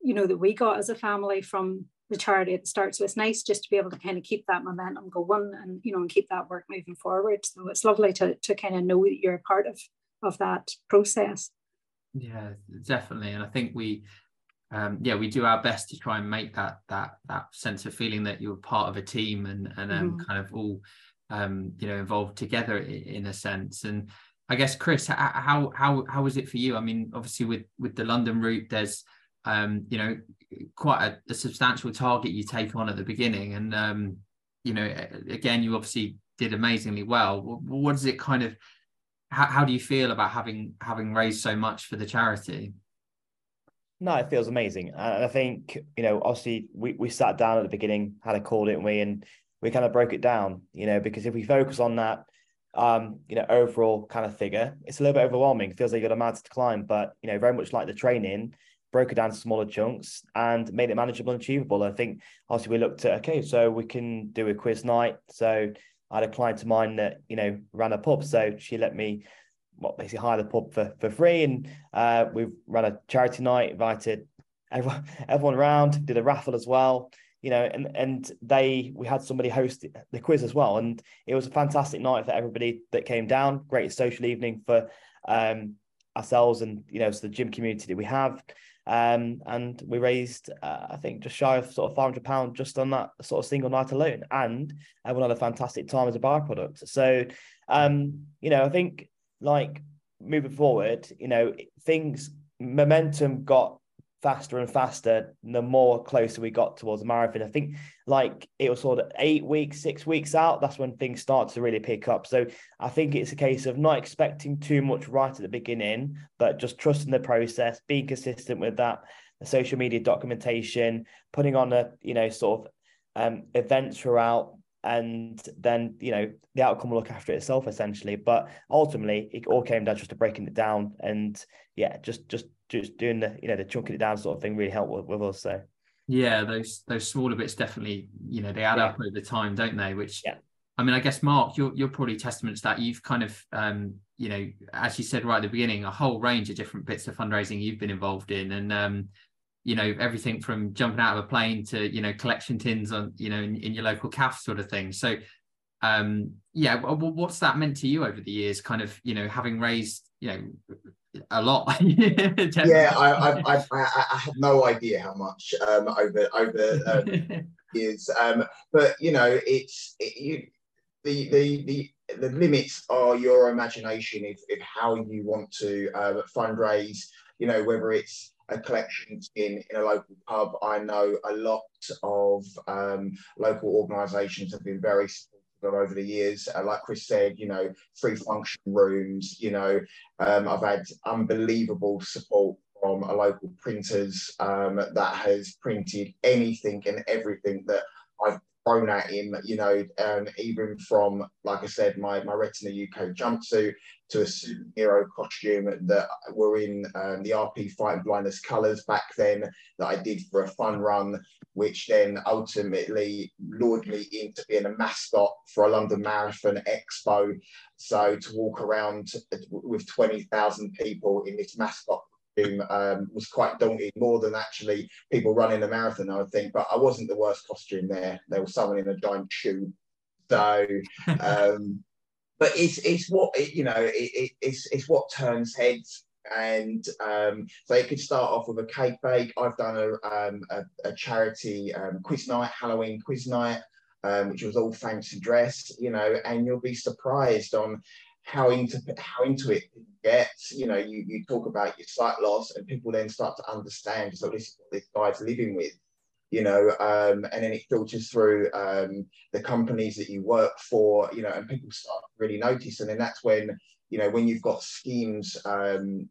you know that we got as a family from the charity at the start so it's nice just to be able to kind of keep that momentum going and you know and keep that work moving forward. So it's lovely to, to kind of know that you're a part of of that process yeah, definitely. And I think we, um, yeah, we do our best to try and make that that that sense of feeling that you're part of a team and and um, mm-hmm. kind of all, um, you know, involved together in a sense. And I guess Chris, how how how was it for you? I mean, obviously with with the London route, there's um, you know, quite a, a, substantial target you take on at the beginning. And, um, you know, again, you obviously did amazingly well. What, what does it kind of, how, how do you feel about having having raised so much for the charity? No, it feels amazing. And I think, you know, obviously we, we sat down at the beginning, had a call, didn't we? And we kind of broke it down, you know, because if we focus on that, um, you know, overall kind of figure, it's a little bit overwhelming. It feels like you've got a mountain to climb, but, you know, very much like the training, broke it down to smaller chunks and made it manageable and achievable. I think obviously we looked at, okay, so we can do a quiz night. So I had a client of mine that, you know, ran a pub. So she let me well, basically hire the pub for, for free. And uh, we ran a charity night, invited everyone, everyone around, did a raffle as well. You know, and and they we had somebody host the quiz as well, and it was a fantastic night for everybody that came down. Great social evening for um, ourselves and you know, so the gym community that we have. Um, and we raised, uh, I think, just shy of sort of 500 pounds just on that sort of single night alone. And everyone had a fantastic time as a byproduct. So, um, you know, I think like moving forward, you know, things momentum got faster and faster the more closer we got towards the marathon. I think like it was sort of eight weeks, six weeks out, that's when things start to really pick up. So I think it's a case of not expecting too much right at the beginning, but just trusting the process, being consistent with that, the social media documentation, putting on a, you know, sort of um, events throughout, and then you know the outcome will look after itself essentially but ultimately it all came down just to breaking it down and yeah just just just doing the you know the chunking it down sort of thing really helped with, with us so yeah those those smaller bits definitely you know they add yeah. up over time don't they which yeah I mean, I guess Mark, you're you're probably testament to that. You've kind of, um, you know, as you said right at the beginning, a whole range of different bits of fundraising you've been involved in, and um, you know everything from jumping out of a plane to you know collection tins on you know in, in your local calf sort of thing so um yeah what's that meant to you over the years kind of you know having raised you know a lot. Yeah I, I, I i have no idea how much um over over um, years. Um but you know it's it, you the the the the limits are your imagination if, if how you want to uh, fundraise. You know whether it's a collection in, in a local pub. I know a lot of um, local organisations have been very supportive over the years. Uh, like Chris said, you know, free function rooms, you know, um, I've had unbelievable support from a local printers um, that has printed anything and everything that I've thrown at him, you know, um, even from, like I said, my, my Retina UK jumpsuit to a superhero costume that were in um, the RP Fighting Blindness colours back then that I did for a fun run, which then ultimately lured me into being a mascot for a London Marathon Expo. So to walk around with 20,000 people in this mascot um, was quite daunting, more than actually people running a marathon, I would think. But I wasn't the worst costume there. There was someone in a giant shoe. So, um, but it's it's what it, you know. It, it, it's it's what turns heads. And um, so it could start off with a cake bake. I've done a, um, a, a charity um, quiz night, Halloween quiz night, um, which was all fancy dress, you know, and you'll be surprised on how into how into it gets. You know, you, you talk about your sight loss, and people then start to understand. So this is what this guy's living with. You know, um, and then it filters through um, the companies that you work for. You know, and people start really notice, and then that's when you know when you've got schemes um,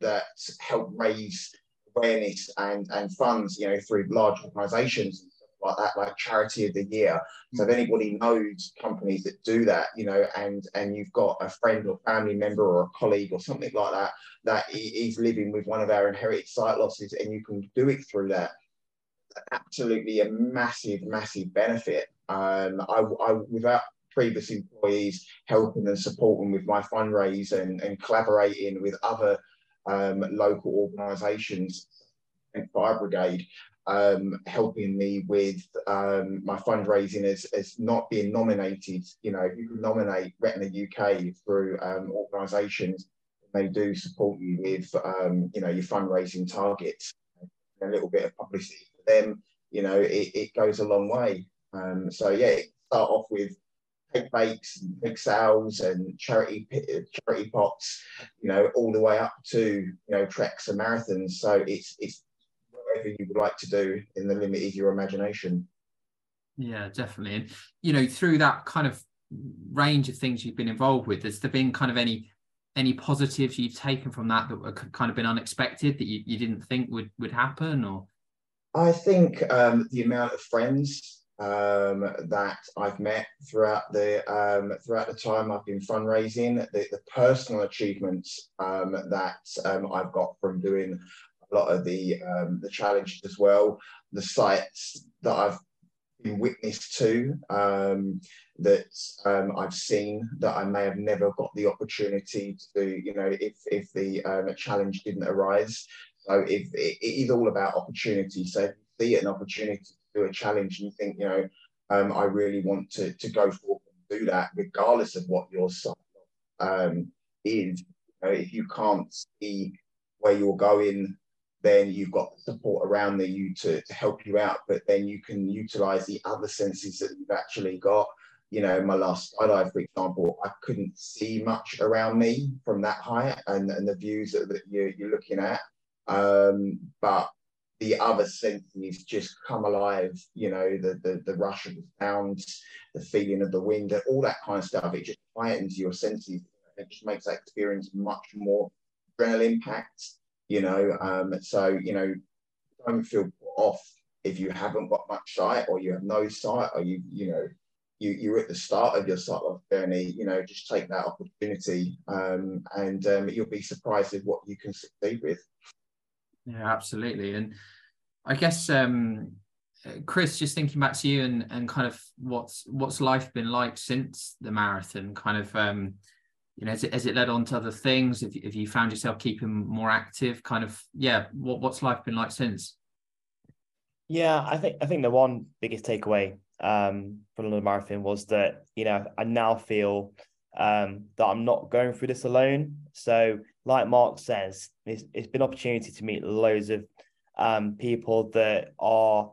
that help raise awareness and and funds. You know, through large organisations like that, like charity of the year. So if mm. anybody knows companies that do that, you know, and and you've got a friend or family member or a colleague or something like that that is living with one of our inherited sight losses, and you can do it through that, absolutely a massive, massive benefit. Um, I, I without previous employees helping and supporting with my fundraise and, and collaborating with other um, local organisations and Fire Brigade, um, helping me with um, my fundraising as, as not being nominated. You know, if you can nominate Retina UK through um, organisations, they do support you with, um, you know, your fundraising targets. A little bit of publicity for them, you know, it, it goes a long way. Um, so yeah, start off with cake bakes, and big sales, and charity charity pots, you know, all the way up to you know treks and marathons. So it's it's you would like to do in the limit of your imagination. Yeah, definitely. And you know, through that kind of range of things you've been involved with, has there been kind of any any positives you've taken from that that were kind of been unexpected that you, you didn't think would would happen or i think um, the amount of friends um, that i've met throughout the um, throughout the time i've been fundraising the, the personal achievements um, that um, i've got from doing lot of the um, the challenges as well the sites that i've been witness to um, that um, I've seen that I may have never got the opportunity to you know, if, if the um, challenge didn't arise. So if it, it is all about opportunity. So if you see an opportunity to do a challenge and you think, you know, um, I really want to, to go forward and do that, regardless of what your sight um, is. You know, if you can't see where you're going then you've got support around you to, to help you out, but then you can utilize the other senses that you've actually got. You know, my last skydive, for example, I couldn't see much around me from that height and, and the views that, that you're, you're looking at. Um, but the other senses just come alive, you know, the, the, the rush of the sounds, the feeling of the wind, all that kind of stuff. It just heightens your senses. It just makes that experience much more adrenaline packed you know. Um, so you know, don't feel off if you haven't got much sight or you have no sight or you you know you you're at the start of your sight life journey. You know, just take that opportunity, um, and um, you'll be surprised at what you can succeed with. Yeah, absolutely, and I guess. Um, Chris, just thinking back to you and, and kind of what's what's life been like since the marathon, kind of um, you know, has it, has it led on to other things? If, if you found yourself keeping more active, kind of, yeah, what, what's life been like since? Yeah, I think I think the one biggest takeaway um, from the marathon was that you know I now feel um, that I'm not going through this alone. So, like Mark says, it's, it's been opportunity to meet loads of um, people that are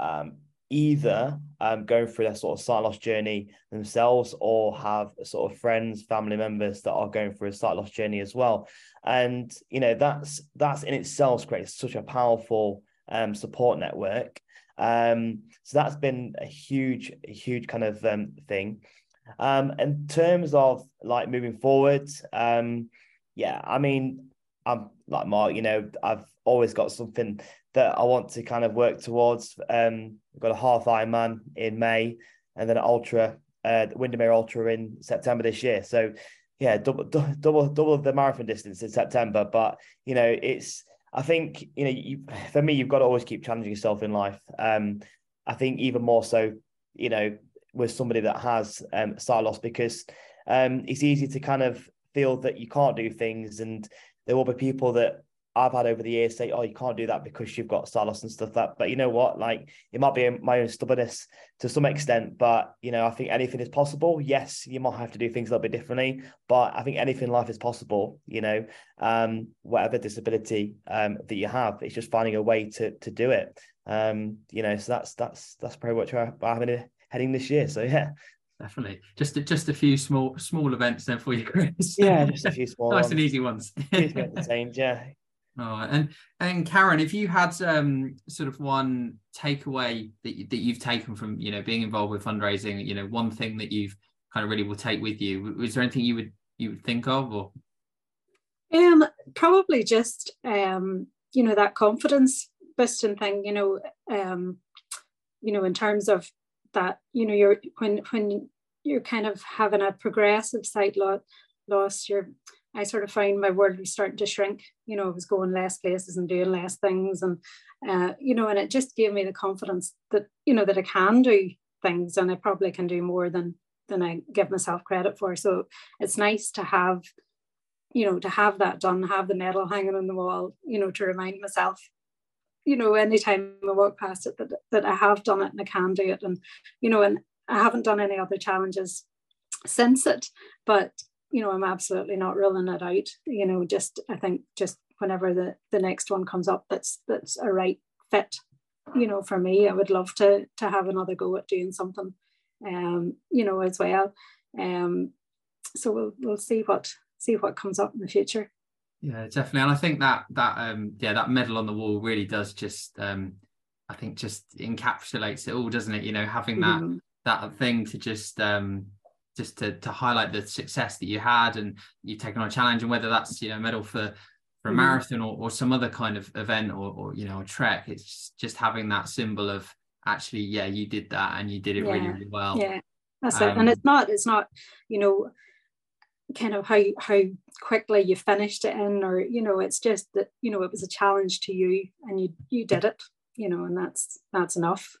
um, either um, going through their sort of sight loss journey themselves or have sort of friends, family members that are going through a sight loss journey as well. And you know that's that's in itself creates such a powerful um, support network. Um, so that's been a huge, huge kind of um, thing. Um, in terms of like moving forward, um, yeah, I mean, I'm like Mark, you know, I've always got something that I want to kind of work towards. Um, I've got a half Ironman in May, and then an ultra, uh, Windermere Ultra in September this year. So, yeah, double, double, double the marathon distance in September. But you know, it's I think you know, you, for me, you've got to always keep challenging yourself in life. Um, I think even more so, you know, with somebody that has um, sight loss because um, it's easy to kind of feel that you can't do things, and there will be people that I've had over the years say, "Oh, you can't do that because you've got loss and stuff." like That, but you know what? Like, it might be my own stubbornness to some extent, but you know, I think anything is possible. Yes, you might have to do things a little bit differently, but I think anything in life is possible. You know, um, whatever disability um, that you have, it's just finding a way to to do it. Um, you know, so that's that's that's pretty much where I'm heading this year. So yeah, definitely. Just just a few small small events then for you, Chris. Yeah, just a few small, nice ones. and easy ones. entertained, yeah. Oh, and and Karen, if you had um, sort of one takeaway that you, that you've taken from you know being involved with fundraising, you know, one thing that you've kind of really will take with you, is there anything you would you would think of or? Um, probably just um, you know that confidence boosting thing. You know, um, you know, in terms of that, you know, you're when when you're kind of having a progressive sight loss, you're I sort of find my world was starting to shrink. You know, I was going less places and doing less things, and uh, you know, and it just gave me the confidence that you know that I can do things, and I probably can do more than than I give myself credit for. So it's nice to have, you know, to have that done, have the medal hanging on the wall, you know, to remind myself, you know, anytime I walk past it that that I have done it and I can do it, and you know, and I haven't done any other challenges since it, but you know, I'm absolutely not ruling it out. You know, just I think just whenever the the next one comes up, that's that's a right fit. You know, for me, I would love to to have another go at doing something. Um, you know, as well. Um, so we'll we'll see what see what comes up in the future. Yeah, definitely. And I think that that um yeah, that medal on the wall really does just um I think just encapsulates it all, doesn't it? You know, having that mm-hmm. that thing to just um just to to highlight the success that you had and you've taken on a challenge and whether that's you know medal for for a mm-hmm. marathon or, or some other kind of event or, or you know a trek it's just, just having that symbol of actually yeah you did that and you did it yeah. really really well. Yeah. That's um, it. And it's not it's not you know kind of how how quickly you finished it in or you know it's just that you know it was a challenge to you and you you did it you know and that's that's enough.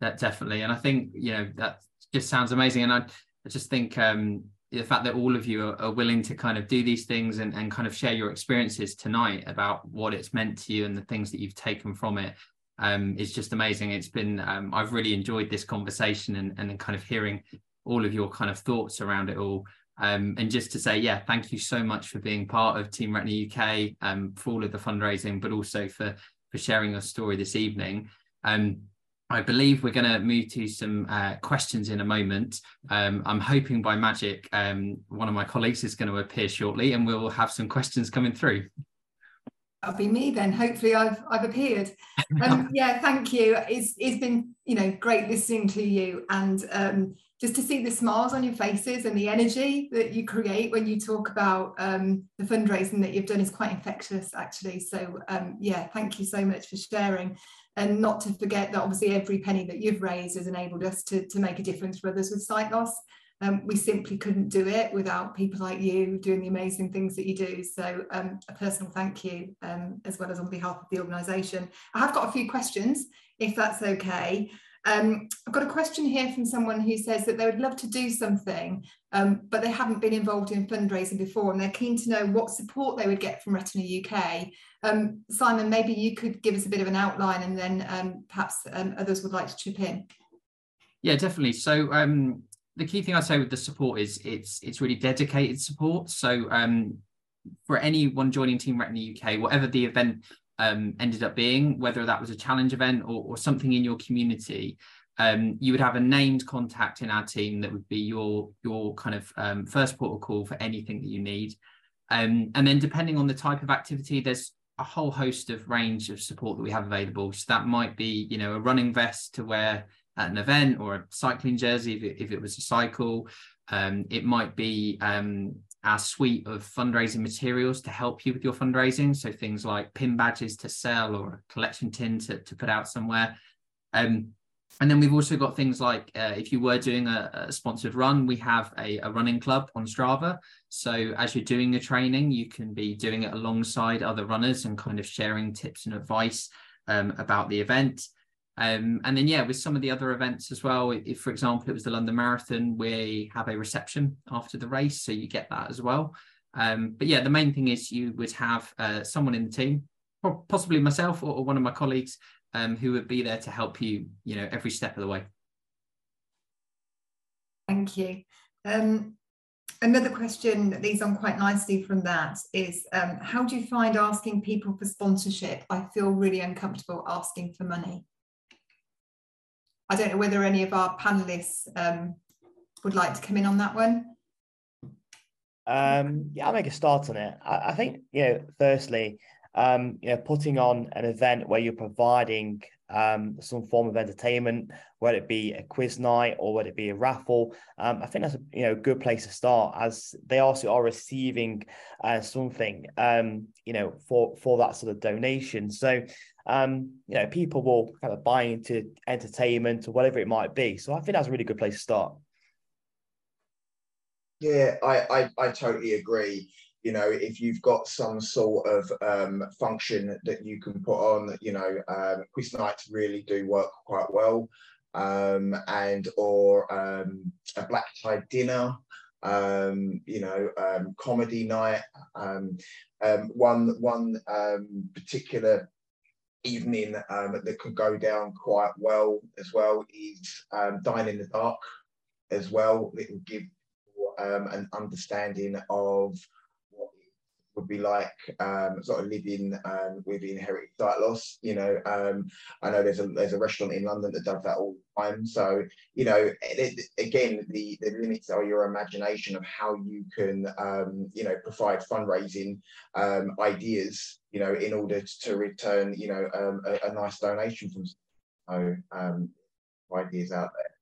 That definitely. And i think you know that just sounds amazing. And i, I just think um the fact that all of you are, are, willing to kind of do these things and, and kind of share your experiences tonight about what it's meant to you and the things that you've taken from it um, is just amazing. It's been um, I've really enjoyed this conversation and and kind of hearing all of your kind of thoughts around it all. Um, and just to say, yeah, thank you so much for being part of Team Retina UK, um, for all of the fundraising, but also for for sharing your story this evening. Um, I believe we're going to move to some uh, questions in a moment. Um, I'm hoping by magic, um, one of my colleagues is going to appear shortly, and we'll have some questions coming through. That'll be me then. Hopefully, I've I've appeared. Um, yeah, thank you. It's it's been you know great listening to you and um, just to see the smiles on your faces and the energy that you create when you talk about um, the fundraising that you've done is quite infectious actually so um, yeah thank you so much for sharing and not to forget that obviously every penny that you've raised has enabled us to, to make a difference for others with sight loss. Um, we simply couldn't do it without people like you doing the amazing things that you do. So um, a personal thank you um, as well as on behalf of the organisation I have got a few questions if that's okay um, I've got a question here from someone who says that they would love to do something, um, but they haven't been involved in fundraising before and they're keen to know what support they would get from Retina UK. Um, Simon, maybe you could give us a bit of an outline and then um, perhaps um, others would like to chip in. Yeah, definitely. So um, the key thing I say with the support is it's it's really dedicated support. So for anyone joining Team Retina UK, whatever the event um, ended up being, whether that was a challenge event or, or something in your community, um, you would have a named contact in our team that would be your your kind of um, first port of call for anything that you need. Um, and then depending on the type of activity, there's a whole host of range of support that we have available. So that might be, you know, a running vest to wear at an event or a cycling jersey if it, if it was a cycle. Um, it might be um, our suite of fundraising materials to help you with your fundraising. So things like pin badges to sell or a collection tin to, to put out somewhere. Um, and then we've also got things like uh, if you were doing a, a sponsored run, we have a, a, running club on Strava. So as you're doing the training, you can be doing it alongside other runners and kind of sharing tips and advice um, about the event. Um, and then, yeah, with some of the other events as well, if, for example, it was the London Marathon, we have a reception after the race, so you get that as well. Um, but yeah, the main thing is you would have uh, someone in the team, possibly myself or, or one of my colleagues, um, who would be there to help you, you know, every step of the way. Thank you. Um, another question that leads on quite nicely from that is um, how do you find asking people for sponsorship? I feel really uncomfortable asking for money. I don't know whether any of our panelists um, would like to come in on that one. Um, yeah, I'll make a start on it. I, I think, you know, firstly, um, you know, putting on an event where you're providing um, some form of entertainment, whether it be a quiz night or whether it be a raffle. Um, I think that's a you know good place to start, as they also are receiving uh, something, um, you know, for for that sort of donation. So um, you know, people will kind of buy into entertainment or whatever it might be. So I think that's a really good place to start. Yeah, I, I, I totally agree. You know, if you've got some sort of um, function that you can put on, you know, um, quiz nights really do work quite well. Um, and or um, a black tie dinner, um, you know, um, comedy night. One one particular evening um, that could go down quite well as well is um, Dine in the Dark as well. It will give um, an understanding of would be like um, sort of living um, with inherited sight loss. You know, um, I know there's a there's a restaurant in London that does that all the time. So you know, it, again, the the limits are your imagination of how you can um, you know provide fundraising um, ideas. You know, in order to return you know um, a, a, nice donation from so ideas out there.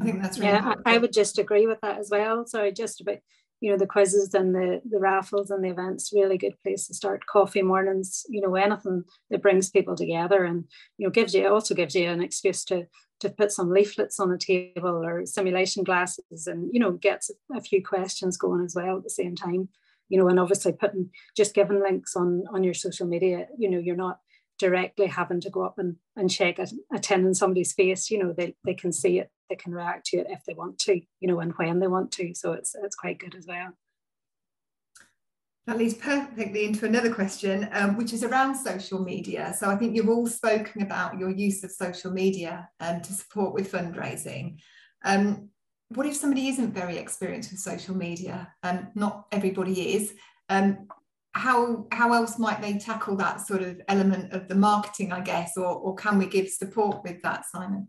I think that's really yeah. I, I, would just agree with that as well. Sorry, just about you know the quizzes and the the raffles and the events. Really good place to start. Coffee mornings. You know anything that brings people together and you know gives you also gives you an excuse to to put some leaflets on the table or simulation glasses and you know gets a few questions going as well at the same time. You know, and obviously putting JustGiving links on on your social media. You know, you're not directly having to go up and, and check a, a tin in somebody's face, you know, they, they can see it, they can react to it if they want to, you know, and when they want to. So it's it's quite good as well. That leads perfectly into another question, um, which is around social media. So I think you've all spoken about your use of social media um, to support with fundraising. Um, what if somebody isn't very experienced with social media? Um, not everybody is. Um, how how else might they tackle that sort of element of the marketing i guess or, or can we give support with that simon?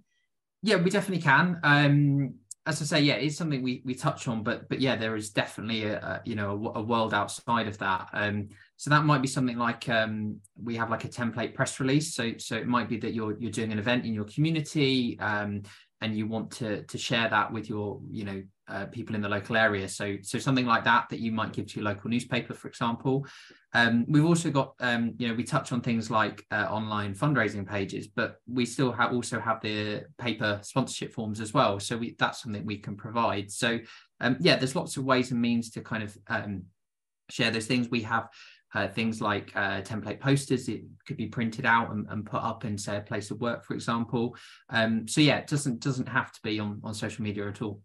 Yeah we definitely can. Um as i say yeah it's something we we touch on but but yeah there is definitely a, a you know a, a, world outside of that. Um so that might be something like um we have like a template press release. So so it might be that you're you're doing an event in your community um and you want to to share that with your you know uh, people in the local area. So, so something like that that you might give to your local newspaper, for example. Um, we've also got, um, you know, we touch on things like uh, online fundraising pages, but we still have also have the paper sponsorship forms as well. So we, that's something we can provide. So, um, yeah, there's lots of ways and means to kind of um, share those things. We have uh, things like uh, template posters it could be printed out and, and, put up in say a place of work for example um, so yeah it doesn't doesn't have to be on on social media at all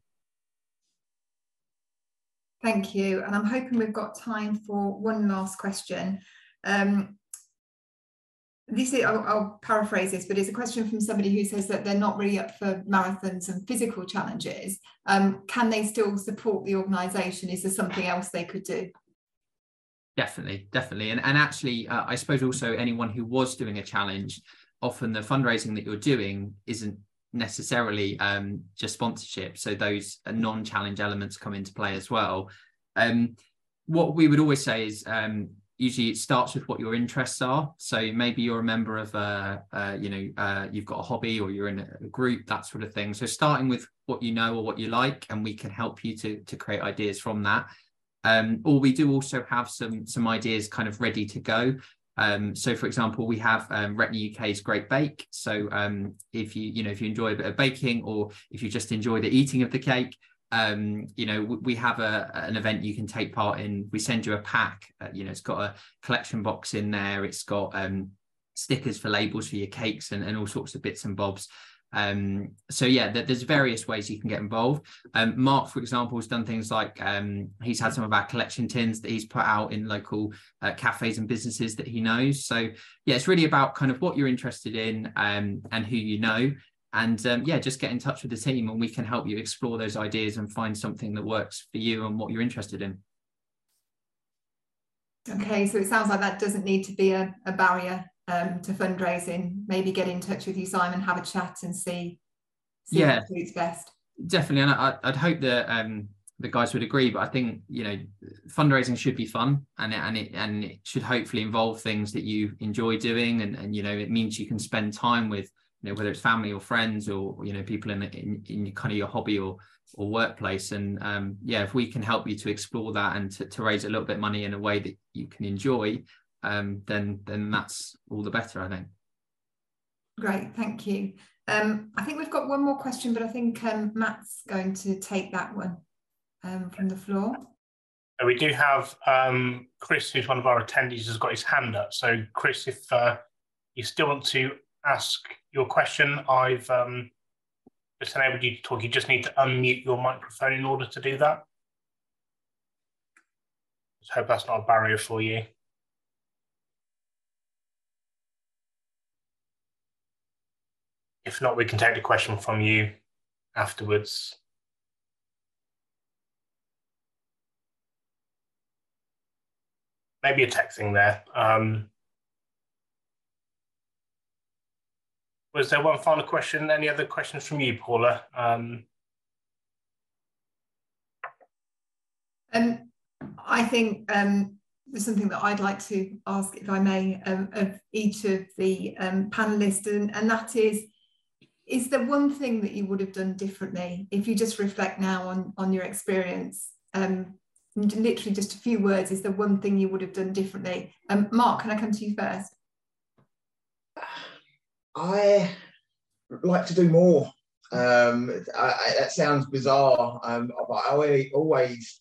Thank you. And I'm hoping we've got time for one last question. Um, this is, I'll, I'll, paraphrase this, but it's a question from somebody who says that they're not really up for marathons and physical challenges. Um, can they still support the organisation? Is there something else they could do? Definitely, definitely. And, and actually, uh, I suppose also anyone who was doing a challenge, often the fundraising that you're doing isn't necessarily um, just sponsorship. So those non-challenge elements come into play as well. Um, what we would always say is um, usually it starts with what your interests are. So maybe you're a member of a, uh, you know, uh, you've got a hobby or you're in a group, that sort of thing. So starting with what you know or what you like, and we can help you to to create ideas from that. Um, or we do also have some some ideas kind of ready to go. Um, so, for example, we have um, Retina UK's Great Bake. So, um, if you you know if you enjoy a bit of baking, or if you just enjoy the eating of the cake, um, you know we have a an event you can take part in. We send you a pack. Uh, you know, it's got a collection box in there. It's got um, stickers for labels for your cakes and, and all sorts of bits and bobs. Um, so yeah, there's various ways you can get involved. Um, Mark, for example, has done things like um, he's had some of our collection tins that he's put out in local uh, cafes and businesses that he knows. So yeah, it's really about kind of what you're interested in um, and who you know. And um, yeah, just get in touch with the team and we can help you explore those ideas and find something that works for you and what you're interested in. Okay, so it sounds like that doesn't need to be a, a barrier um, to fundraising, maybe get in touch with you, Simon, have a chat and see, see yeah, what suits best. Definitely, and I, would hope that um, the guys would agree. But I think you know, fundraising should be fun, and it, and it and it should hopefully involve things that you enjoy doing, and and you know, it means you can spend time with you know whether it's family or friends or you know people in in, in kind of your hobby or or workplace and um, yeah if we can help you to explore that and to, to raise a little bit of money in a way that you can enjoy um, then then that's all the better, I think. Great, thank you. Um, I think we've got one more question, but I think um, Matt's going to take that one um, from the floor. We do have um, Chris, who's one of our attendees, has got his hand up. So, Chris, if uh, you still want to ask your question, I've um, just enabled you to talk. You just need to unmute your microphone in order to do that. Just hope that's not a barrier for you. If not, we can take the question from you afterwards. maybe a tech thing there. Um, was there one final question? Any other questions from you, Paula? Um, um, I think um, there's something that I'd like to ask, if I may, um, of each of the um, panelists, and, and that is, is there one thing that you would have done differently if you just reflect now on, on your experience? Um, literally just a few words, is there one thing you would have done differently? Um, Mark, can I come to you first? I like to do more. Um, I, I, that sounds bizarre, um, but I always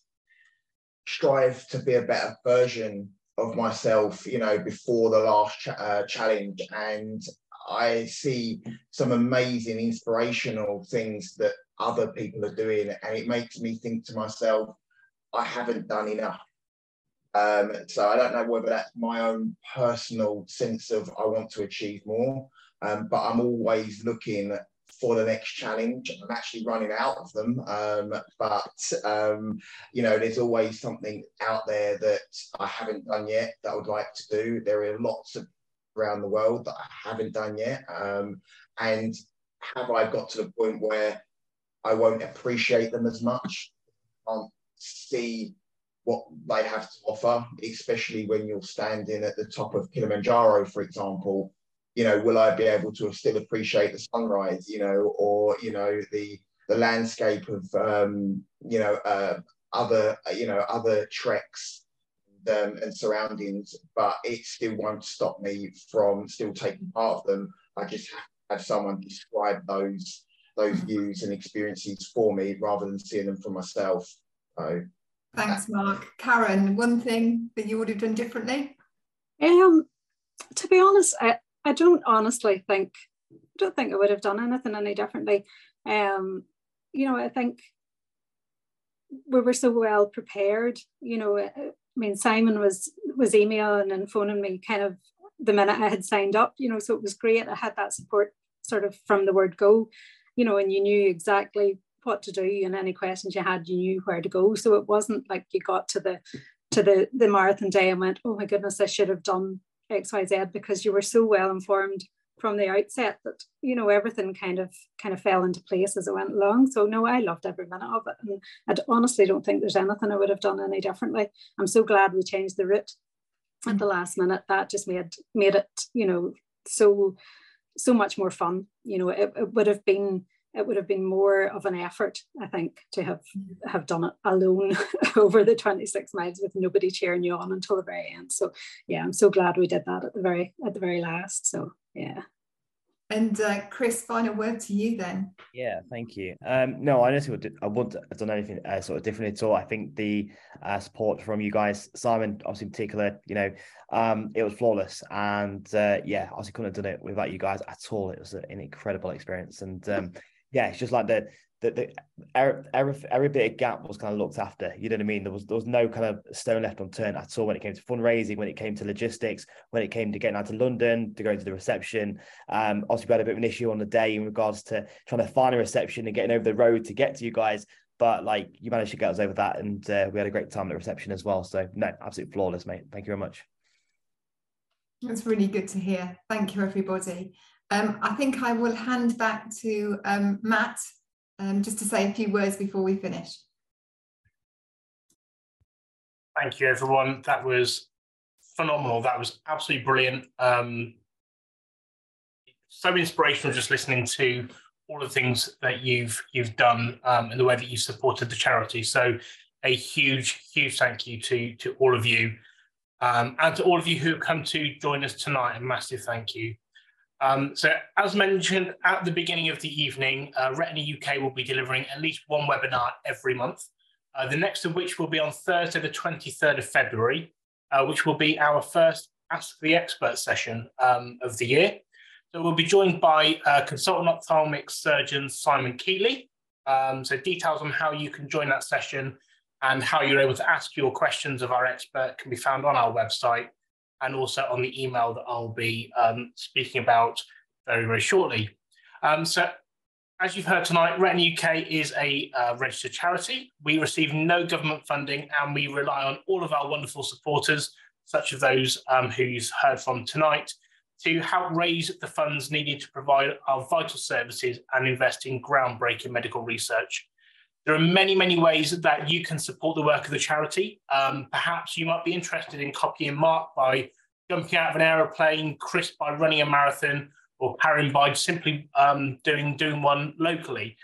strive to be a better version of myself, you know, before the last ch- uh, challenge. And I see some amazing inspirational things that other people are doing. And it makes me think to myself, I haven't done enough. Um, so I don't know whether that's my own personal sense of I want to achieve more, um, but I'm always looking for the next challenge. I'm actually running out of them, um, but um, you know, there's always something out there that I haven't done yet that I would like to do. There are lots of around the world that I haven't done yet, um, and have I got to the point where I won't appreciate them as much? Can't see what they have to offer, especially when you're standing at the top of Kilimanjaro, for example, you know, will I be able to still appreciate the sunrise, you know, or, you know, the, the landscape of, um, you know, uh, other, you know, other treks um, and surroundings, but it still won't stop me from still taking part of them. I just have to have someone describe those those views and experiences for me rather than seeing them for myself. So, Thanks, Mark. Karen, one thing that you would have done differently? Um, to be honest, I, I don't honestly think, I don't think I would have done anything any differently. Um, you know, I think we were so well prepared. You know, I mean, Simon was was emailing and phoning me kind of the minute I had signed up. You know, so it was great. I had that support sort of from the word go. You know, and you knew exactly what to do and any questions you had, you knew where to go. So it wasn't like you got to the to the the marathon day and went, oh my goodness, I should have done XYZ because you were so well informed from the outset that you know everything kind of kind of fell into place as it went along. So no i loved every minute of it. And i honestly don't think there's anything i would have done any differently. I'm so glad we changed the route at the last minute. That just made made it you know so so much more fun. You know it, it would have been it would have been more of an effort, I think, to have have done it alone over the 26 miles with nobody cheering you on until the very end. So yeah, I'm so glad we did that at the very at the very last. So yeah. And uh, Chris, final word to you then. Yeah, thank you. Um, no, I honestly would, I wouldn't have done anything uh, sort of different at all. I think the uh, support from you guys, Simon, obviously in particular, you know, um, it was flawless. And uh, yeah, obviously couldn't have done it without you guys at all. It was an incredible experience. And um, yeah, it's just like the the, the every, every, bit of gap was kind of looked after. You know what I mean? There was there was no kind of stone left unturned at all when it came to fundraising, when it came to logistics, when it came to getting out to London to go to the reception. Um, obviously, we had a bit of an issue on the day in regards to trying to find a reception and getting over the road to get to you guys. But like you managed to get us over that, and uh, we had a great time at the reception as well. So no, absolutely flawless, mate. Thank you very much. That's really good to hear. Thank you, everybody. Um, I think I will hand back to um, Matt um, just to say a few words before we finish. Thank you, everyone. That was phenomenal. That was absolutely brilliant. Um, so inspirational just listening to all the things that you've you've done um, and the way that you supported the charity. So a huge, huge thank you to to all of you. Um, and to all of you who have come to join us tonight, a massive thank you. Um, so as mentioned at the beginning of the evening, uh, Retina UK will be delivering at least one webinar every month. Uh, the next of which will be on Thursday, the 23rd of February, uh, which will be our first Ask the Expert session um, of the year. So we'll be joined by uh, consultant ophthalmic surgeon Simon Keeley. Um, so details on how you can join that session and how you're able to ask your questions of our expert can be found on our website and also on the email that I'll be um, speaking about very, very shortly. Um, so as you've heard tonight, Retina UK is a uh, registered charity. We receive no government funding and we rely on all of our wonderful supporters such as those um, who you've heard from tonight, to help raise the funds needed to provide our vital services and invest in groundbreaking medical research. There are many, many ways that you can support the work of the charity. Um, perhaps you might be interested in copying Mark by jumping out of an aeroplane, Chris by running a marathon, or Karen by simply um, doing, doing one locally.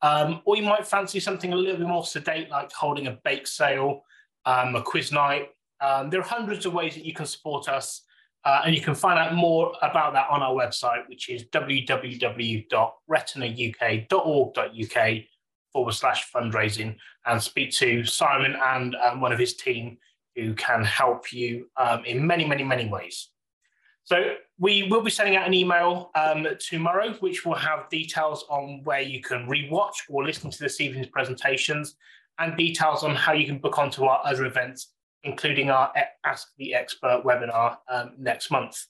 Um, or you might fancy something a little bit more sedate, like holding a bake sale, um, a quiz night. Um, there are hundreds of ways that you can support us. Uh, and you can find out more about that on our website, which is www.retinauk.org.uk forward slash fundraising and speak to Simon and um, one of his team who can help you um, in many, many, many ways. So we will be sending out an email um, tomorrow, which will have details on where you can rewatch or listen to this evening's presentations and details on how you can book onto our other events including our Ask the Expert webinar um, next month.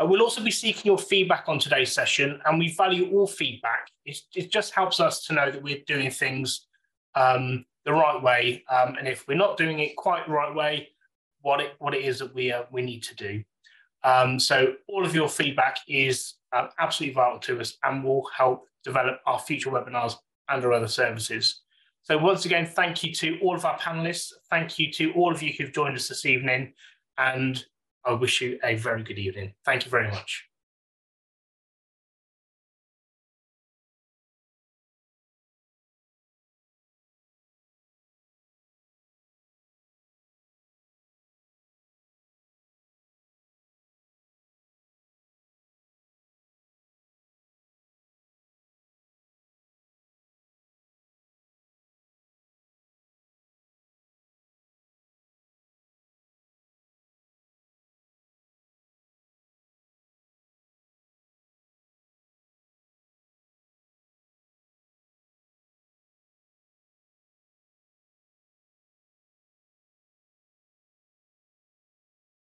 Uh, we'll also be seeking your feedback on today's session, and we value all feedback. It, just helps us to know that we're doing things um, the right way, um, and if we're not doing it quite the right way, what it what it is that we uh, we need to do. Um, so all of your feedback is uh, absolutely vital to us, and will help develop our future webinars and our other services. So once again, thank you to all of our panelists. Thank you to all of you who've joined us this evening. And I wish you a very good evening. Thank you very much.